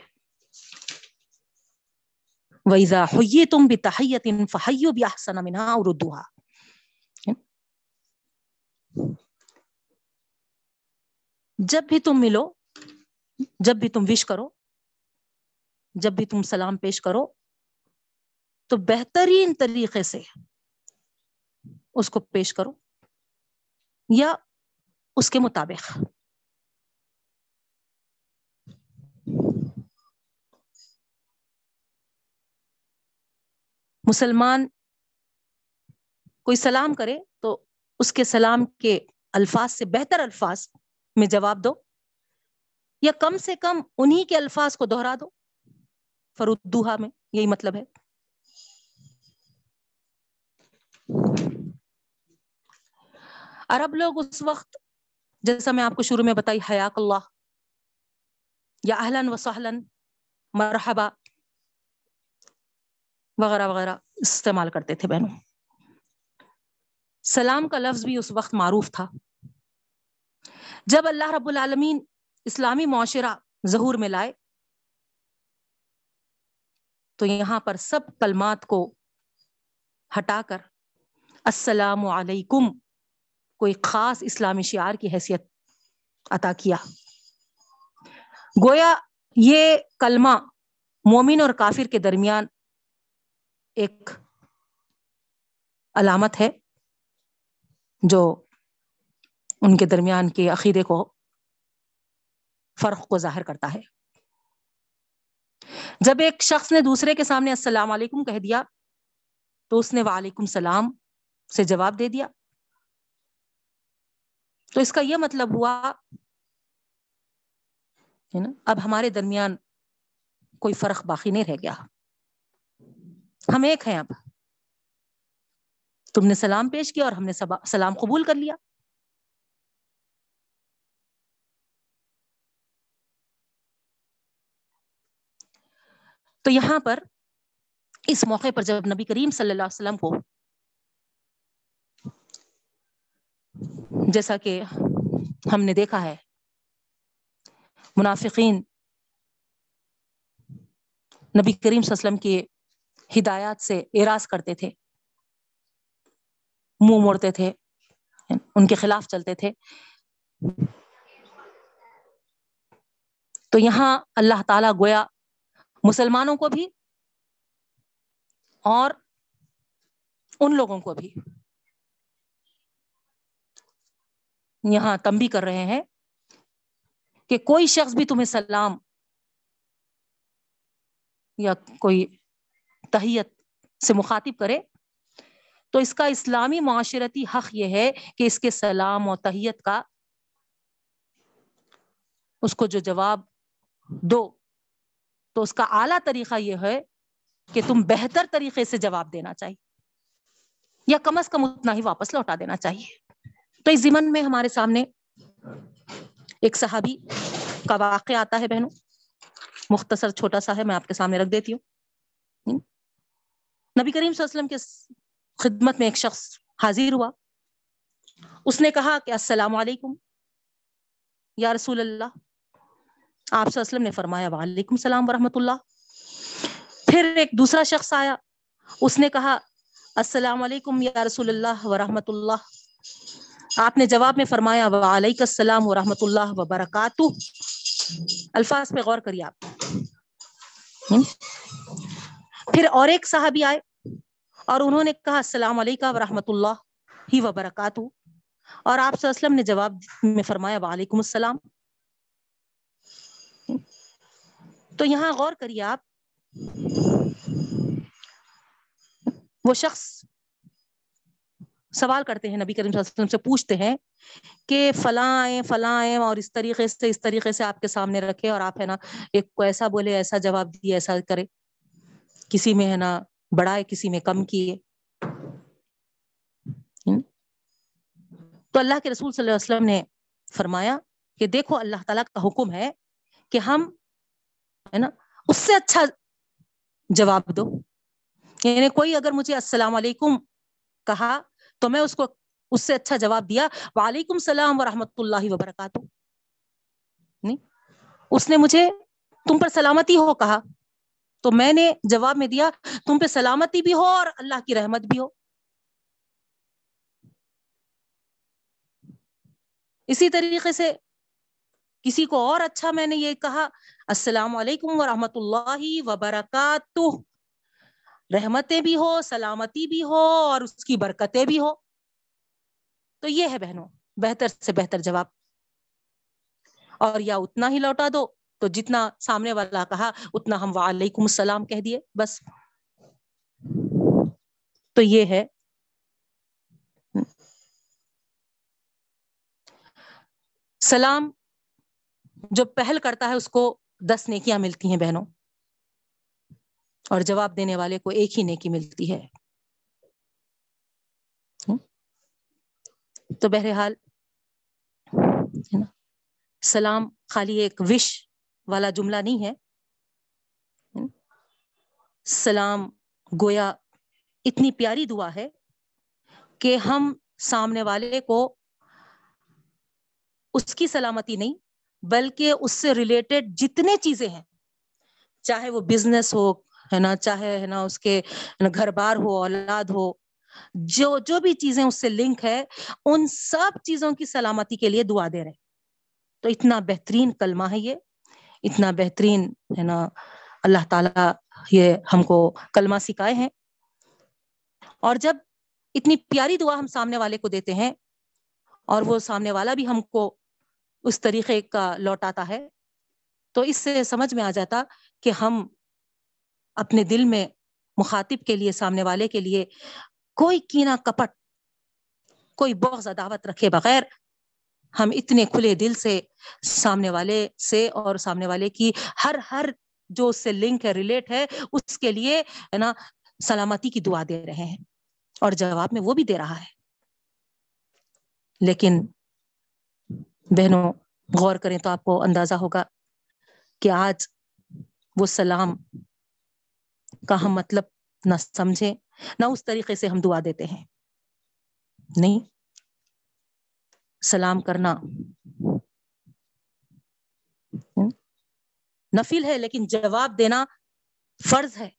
وَإِذَا حُيِّتُمْ بِتَحِيَّةٍ فَحَيُّوا بِأَحْسَنَ مِنْهَا أَوْ رُدُّوهَا جب بھی تم ملو، جب بھی تم وش کرو، جب بھی تم سلام پیش کرو، تو بہترین طریقے سے اس کو پیش کرو یا اس کے مطابق۔ مسلمان کوئی سلام کرے تو اس کے سلام کے الفاظ سے بہتر الفاظ میں جواب دو یا کم سے کم انہی کے الفاظ کو دوہرا دو فرودوہا میں، یہی مطلب ہے۔ عرب لوگ اس وقت، جیسا میں آپ کو شروع میں بتائی، حیاک اللہ، یا اہلن و سہلن مرحبا، وغیرہ وغیرہ استعمال کرتے تھے بہنوں۔ سلام کا لفظ بھی اس وقت معروف تھا۔ جب اللہ رب العالمین اسلامی معاشرہ ظہور میں لائے، تو یہاں پر سب کلمات کو ہٹا کر السلام علیکم، کوئی خاص اسلامی شعار کی حیثیت عطا کیا۔ گویا یہ کلمہ مومن اور کافر کے درمیان ایک علامت ہے۔ جو ان کے درمیان کے عقیدے کو فرق کو ظاہر کرتا ہے۔ جب ایک شخص نے دوسرے کے سامنے السلام علیکم کہہ دیا، تو اس نے وعلیکم السلام سے جواب دے دیا۔ تو اس کا یہ مطلب ہوا ہے نا، اب ہمارے درمیان کوئی فرق باقی نہیں رہ گیا۔ ہم ایک ہیں اب۔ تم نے سلام پیش کیا اور ہم نے سلام قبول کر لیا۔ تو یہاں پر اس موقع پر جب نبی کریم صلی اللہ علیہ وسلم کو جیسا کہ ہم نے دیکھا ہے، منافقین نبی کریم صلی اللہ علیہ وسلم کی ہدایات سے اعراض کرتے تھے۔ منہ موڑتے تھے، ان کے خلاف چلتے تھے۔ تو یہاں اللہ تعالی گویا مسلمانوں کو بھی اور ان لوگوں کو بھی یہاں تمبی کر رہے ہیں کہ کوئی شخص بھی تمہیں سلام یا کوئی تحیت سے مخاطب کرے تو اس کا اسلامی معاشرتی حق یہ ہے کہ اس کے سلام و تحیت کا اس کو جو جواب دو۔ تو اس کا اعلیٰ طریقہ یہ ہے کہ تم بہتر طریقے سے جواب دینا چاہیے یا کم از کم اتنا ہی واپس لوٹا دینا چاہیے۔ تو اس زمن میں ہمارے سامنے ایک صحابی کا واقع آتا ہے بہنوں۔ مختصر چھوٹا سا ہے، میں آپ کے سامنے رکھ دیتی ہوں۔ نبی کریم صلی اللہ علیہ وسلم کے خدمت میں ایک شخص حاضر ہوا۔ اس نے کہا کہ السلام علیکم۔ یا رسول اللہ، آپ صلی اللہ علیہ وسلم نے فرمایا، وعلیکم السلام ورحمۃ اللہ۔ پھر ایک دوسرا شخص آیا۔ اس نے کہا، السلام علیکم یا رسول اللہ ورحمۃ اللہ۔ آپ نے جواب میں فرمایا، وعلیکم السلام ورحمۃ اللہ وبرکاتہ۔ الفاظ پہ غور کریے آپ۔ یعنی پھر اور ایک صحابی آئے۔ اور انہوں نے کہا، السلام علیکم ورحمۃ اللہ ہی وبرکاتہ. اور آپ صلی اللہ علیہ وسلم نے جواب میں فرمایا، وعلیکم السلام. تو یہاں غور کریے آپ، وہ شخص سوال کرتے ہیں، نبی کریم صلی اللہ علیہ وسلم سے پوچھتے ہیں کہ فلاں آئے فلاں اور اس طریقے سے، اس طریقے سے آپ کے سامنے رکھے اور آپ ہے نا ایک کو ایسا بولے، ایسا جواب دیے، ایسا کرے۔ کسی میں ہے نا بڑھائے کسی میں کم کیے تو اللہ کے رسول صلی اللہ علیہ وسلم نے فرمایا کہ دیکھو، اللہ تعالیٰ کا حکم ہے کہ ہم، ہے نا، اس سے اچھا جواب دو۔ یعنی کوئی اگر مجھے السلام علیکم کہا تو میں اس کو اس سے اچھا جواب دیا۔ وعلیکم السلام ورحمۃ اللہ وبرکاتہ۔ نہیں، اس نے مجھے تم پر سلامتی ہو کہا۔ تو میں نے جواب میں دیا، تم پہ سلامتی بھی ہو اور اللہ کی رحمت بھی ہو۔ اسی طریقے سے کسی کو اور اچھا میں نے یہ کہا، السلام علیکم ورحمۃ اللہ وبرکاتہ۔ رحمتیں بھی ہو، سلامتی بھی ہو اور اس کی برکتیں بھی ہو۔ تو یہ ہے بہنوں، بہتر سے بہتر جواب۔ اور یا اتنا ہی لوٹا دو۔ تو جتنا سامنے والا کہا، اتنا ہم وعلیکم السلام کہہ دیے، بس۔ تو یہ ہے۔ سلام جو پہل کرتا ہے، اس کو دس نیکیاں ملتی ہیں بہنوں۔ اور جواب دینے والے کو ایک ہی نیکی ملتی ہے۔ تو بہرحال سلام خالی ایک وش والا جملہ نہیں ہے۔ سلام، گویا، اتنی پیاری دعا ہے کہ ہم سامنے والے کو اس کی سلامتی نہیں، بلکہ اس سے ریلیٹڈ جتنے چیزیں ہیں، چاہے وہ بزنس ہو، ہے نا، چاہے، ہے نا، اس کے گھر بار ہو، اولاد ہو، جو جو بھی چیزیں اس سے لنک ہے، ان سب چیزوں کی سلامتی کے لیے دعا دے رہے تو اتنا بہترین کلمہ ہے یہ۔ اتنا بہترین ہے نا۔ اللہ تعالی یہ ہم کو کلمہ سکھائے ہیں۔ اور جب اتنی پیاری دعا ہم سامنے والے کو دیتے ہیں، اور وہ سامنے والا بھی ہم کو اس طریقے کا لوٹاتا ہے، تو اس سے سمجھ میں آ جاتا کہ ہم اپنے دل میں مخاطب کے لیے، سامنے والے کے لیے کوئی کینا کپٹ، کوئی بغض عداوت رکھے بغیر ہم اتنے کھلے دل سے سامنے والے سے اور سامنے والے کی ہر ہر جو اس سے لنک ہے ریلیٹ ہے، اس کے لیے نا سلامتی کی دعا دے رہے ہیں اور جواب میں وہ بھی دے رہا ہے۔ لیکن بہنوں غور کریں تو آپ کو اندازہ ہوگا کہ آج وہ سلام کا ہم مطلب نہ سمجھیں، نہ اس طریقے سے ہم دعا دیتے ہیں۔ نہیں۔ سلام کرنا۔ نفل ہے لیکن جواب دینا فرض ہے۔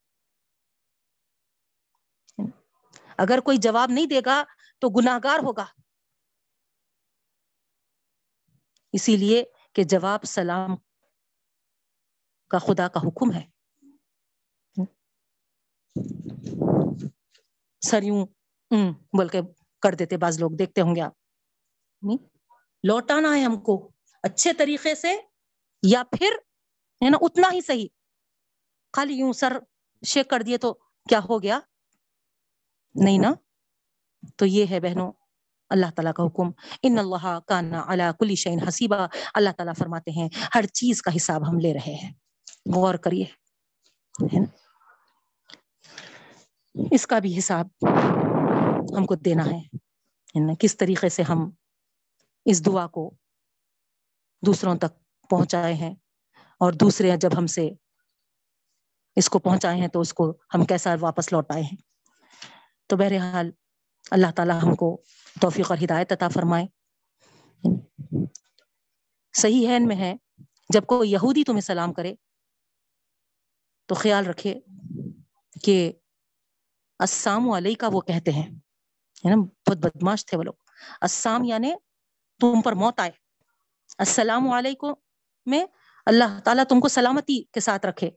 اگر کوئی جواب نہیں دے گا تو گناہ گار ہوگا۔ اسی لیے کہ جواب سلام کا خدا کا حکم ہے۔ سر یوں بول کے کر دیتے بعض لوگ، دیکھتے ہوں گے آپ۔ لوٹانا ہے ہم کو اچھے طریقے سے یا پھر ہے نا اتنا ہی صحیح۔ خالی یوں سر شیک کر دیے تو کیا ہو گیا؟ نہیں نا؟ تو یہ ہے بہنوں، اللہ تعالیٰ کا حکم۔ ان اللہ کا نا اللہ کلی شعین حسیبہ اللہ تعالیٰ فرماتے ہیں، ہر چیز کا حساب ہم لے رہے ہیں۔ غور کریے۔ اس کا بھی حساب ہم کو دینا ہے۔ کس طریقے سے ہم اس دعا کو دوسروں تک پہنچائے ہیں اور دوسرے جب ہم سے اس کو پہنچائے ہیں تو اس کو ہم کیسا واپس لوٹائے ہیں۔ تو بہرحال اللہ تعالیٰ ہم کو توفیق اور ہدایت عطا فرمائے۔ صحیح ہے ان میں ہے، جب کوئی یہودی تمہیں سلام کرے تو خیال رکھے کہ السلام علیہ کا وہ کہتے ہیں۔ یعنی بہت بدماش تھے وہ لوگ۔ السلام یعنی تم پر موت آئے۔ السلام علیکم۔ میں اللہ تعالیٰ تم کو سلامتی کے ساتھ رکھے۔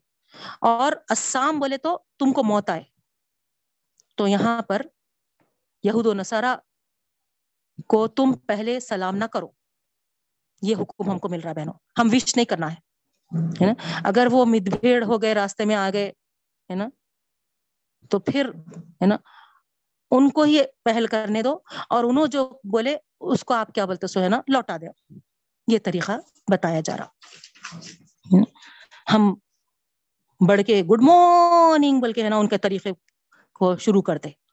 اور السلام بولے تو تم کو موت آئے۔ تو یہاں پر یہود و نصارہ کو تم پہلے سلام نہ کرو۔ یہ حکم ہم کو مل رہا ہے بہنوں۔ ہم وش نہیں کرنا ہے۔ نا؟ اگر وہ مد بھیڑ ہو گئے، راستے میں آ گئے، ہے نا؟ تو پھر، ہے نا؟ ان کو ہی پہل کرنے دو اور انہوں جو بولے، اس کو آپ کیا بولتے سو ہے نا لوٹا دو یہ طریقہ بتایا جا رہا۔ ہم بڑھ کے گڈ مارننگ بول کے ہے نا، ان کے طریقے کو شروع کرتے۔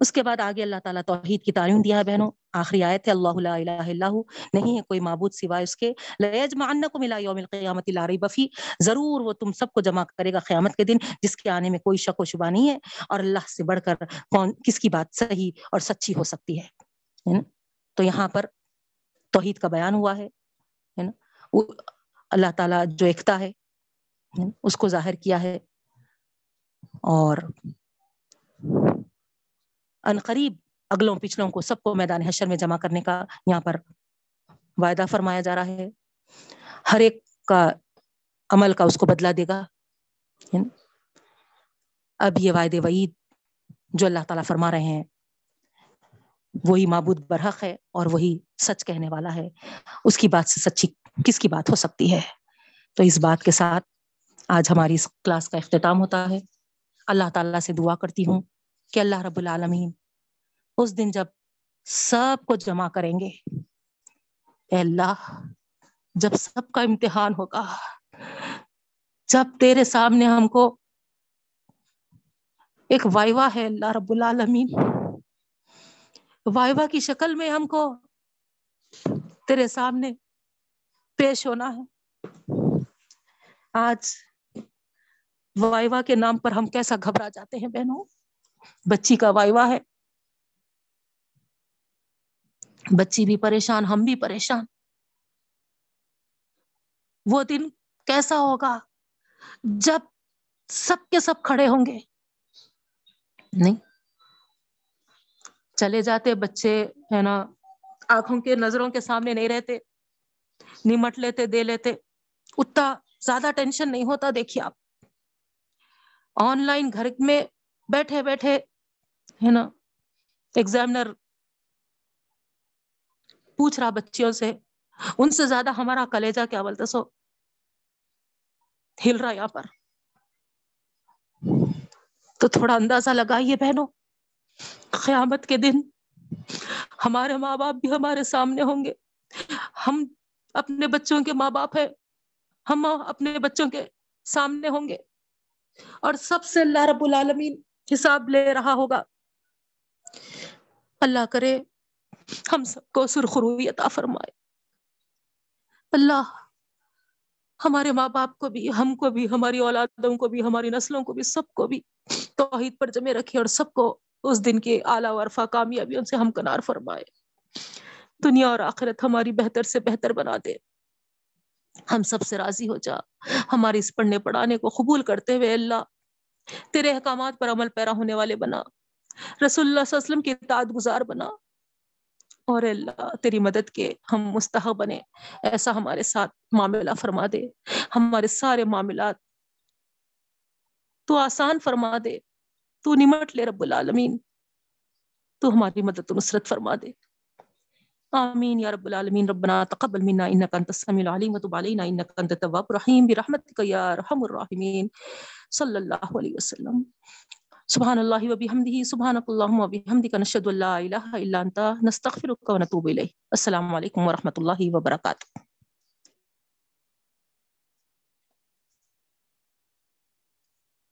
اس کے بعد آگے اللہ تعالیٰ توحید کی تعلیم دیا ہے بہنوں۔ آخری آئے تھے اللہ لا الہ الا اللہ نہیں ہے کوئی معبود سوائے اس کے۔ لیجمعنکم الی یوم القیامت لا ریب فی ضرور وہ تم سب کو جمع کرے گا قیامت کے دن، جس کے آنے میں کوئی شک و شبہ نہیں ہے۔ اور اللہ سے بڑھ کر کون، کس کی بات صحیح اور سچی ہو سکتی ہے تو یہاں پر توحید کا بیان ہوا ہے نا؟ اللہ تعالیٰ جو ایکتا ہے اس کو ظاہر کیا ہے۔ اور ان قریب اگلوں پچھلوں کو سب کو میدان حشر میں جمع کرنے کا یہاں پر وعدہ فرمایا جا رہا ہے۔ ہر ایک کا عمل کا اس کو بدلا دے گا۔ اب یہ وعدے وعید جو اللہ تعالیٰ فرما رہے ہیں، وہی معبود برحق ہے اور وہی سچ کہنے والا ہے۔ اس کی بات سے سچی کس کی بات ہو سکتی ہے؟ تو اس بات کے ساتھ آج ہماری اس کلاس کا اختتام ہوتا ہے۔ اللہ تعالیٰ سے دعا کرتی ہوں۔ کہ اللہ رب العالمین اس دن جب سب کو جمع کریں گے، اے اللہ، جب سب کا امتحان ہوگا، جب تیرے سامنے ہم کو ایک وائوا ہے اللہ رب العالمین، وائوا کی شکل میں ہم کو تیرے سامنے پیش ہونا ہے۔ آج وائوا کے نام پر ہم کیسا گھبرا جاتے ہیں بہنوں؟ بچی کا وائوا ہے۔ بچی بھی پریشان، ہم بھی پریشان۔ وہ دن کیسا ہوگا؟ جب سب کے سب کھڑے ہوں گے۔ نہیں۔ چلے جاتے بچے، ہے نا، آنکھوں کے، نظروں کے سامنے نہیں رہتے۔ نمٹ لیتے، دے لیتے۔ اتنا زیادہ ٹینشن نہیں ہوتا، دیکھیے آپ۔ آن لائن گھر میں بیٹھے بیٹھے، ہے نا ایگزامنر پوچھ رہا بچیوں سے، ان سے زیادہ ہمارا کلیجا کیا بولتے سو، ہل رہا یہاں پر۔ تو تھوڑا اندازہ لگائیے بہنوں، قیامت کے دن ہمارے ماں باپ بھی ہمارے سامنے ہوں گے۔ ہم اپنے بچوں کے ماں باپ ہے ہم اپنے بچوں کے سامنے ہوں گے۔ اور سب سے اللہ رب العالمین حساب لے رہا ہوگا۔ اللہ کرے ہم سب کو سرخروی عطا فرمائے۔ اللہ، ہمارے ماں باپ کو بھی، ہم کو بھی، ہماری اولادوں کو بھی، ہماری نسلوں کو بھی، سب کو بھی توحید پر جمے رکھے اور سب کو اس دن کے اعلیٰ ورفا کامیابیوں سے ہم کنار فرمائے۔ دنیا اور آخرت ہماری بہتر سے بہتر بنا دے۔ ہم سب سے راضی ہو جا۔ ہماری اس پڑھنے پڑھانے کو قبول کرتے ہوئے اللہ تیرے احکامات پر عمل پیرا ہونے والے بنا۔ رسول اللہ صلی اللہ علیہ وسلم کی اطاعت گزار بنا۔ اور اللہ تیری مدد کے ہم مستحق بنے۔ ایسا ہمارے ساتھ معاملہ فرما دے۔ ہمارے سارے معاملات تو آسان فرما دے۔ تو نمٹ لے رب العالمین۔ تو ہماری مدد و نصرت فرما دے۔ آمین یا رب العالمین ربنا تقبل منا انك انت السميع العليم. وتب علينا انك انت التواب الرحيم. برحمتك يا ارحم الراحمين. صلى الله عليه وسلم. سبحان الله وبحمده. سبحانك اللهم وبحمدك. نشهد ان لا اله الا انت نستغفرك ونتوب اليك السلام عليكم ورحمه الله وبركاته.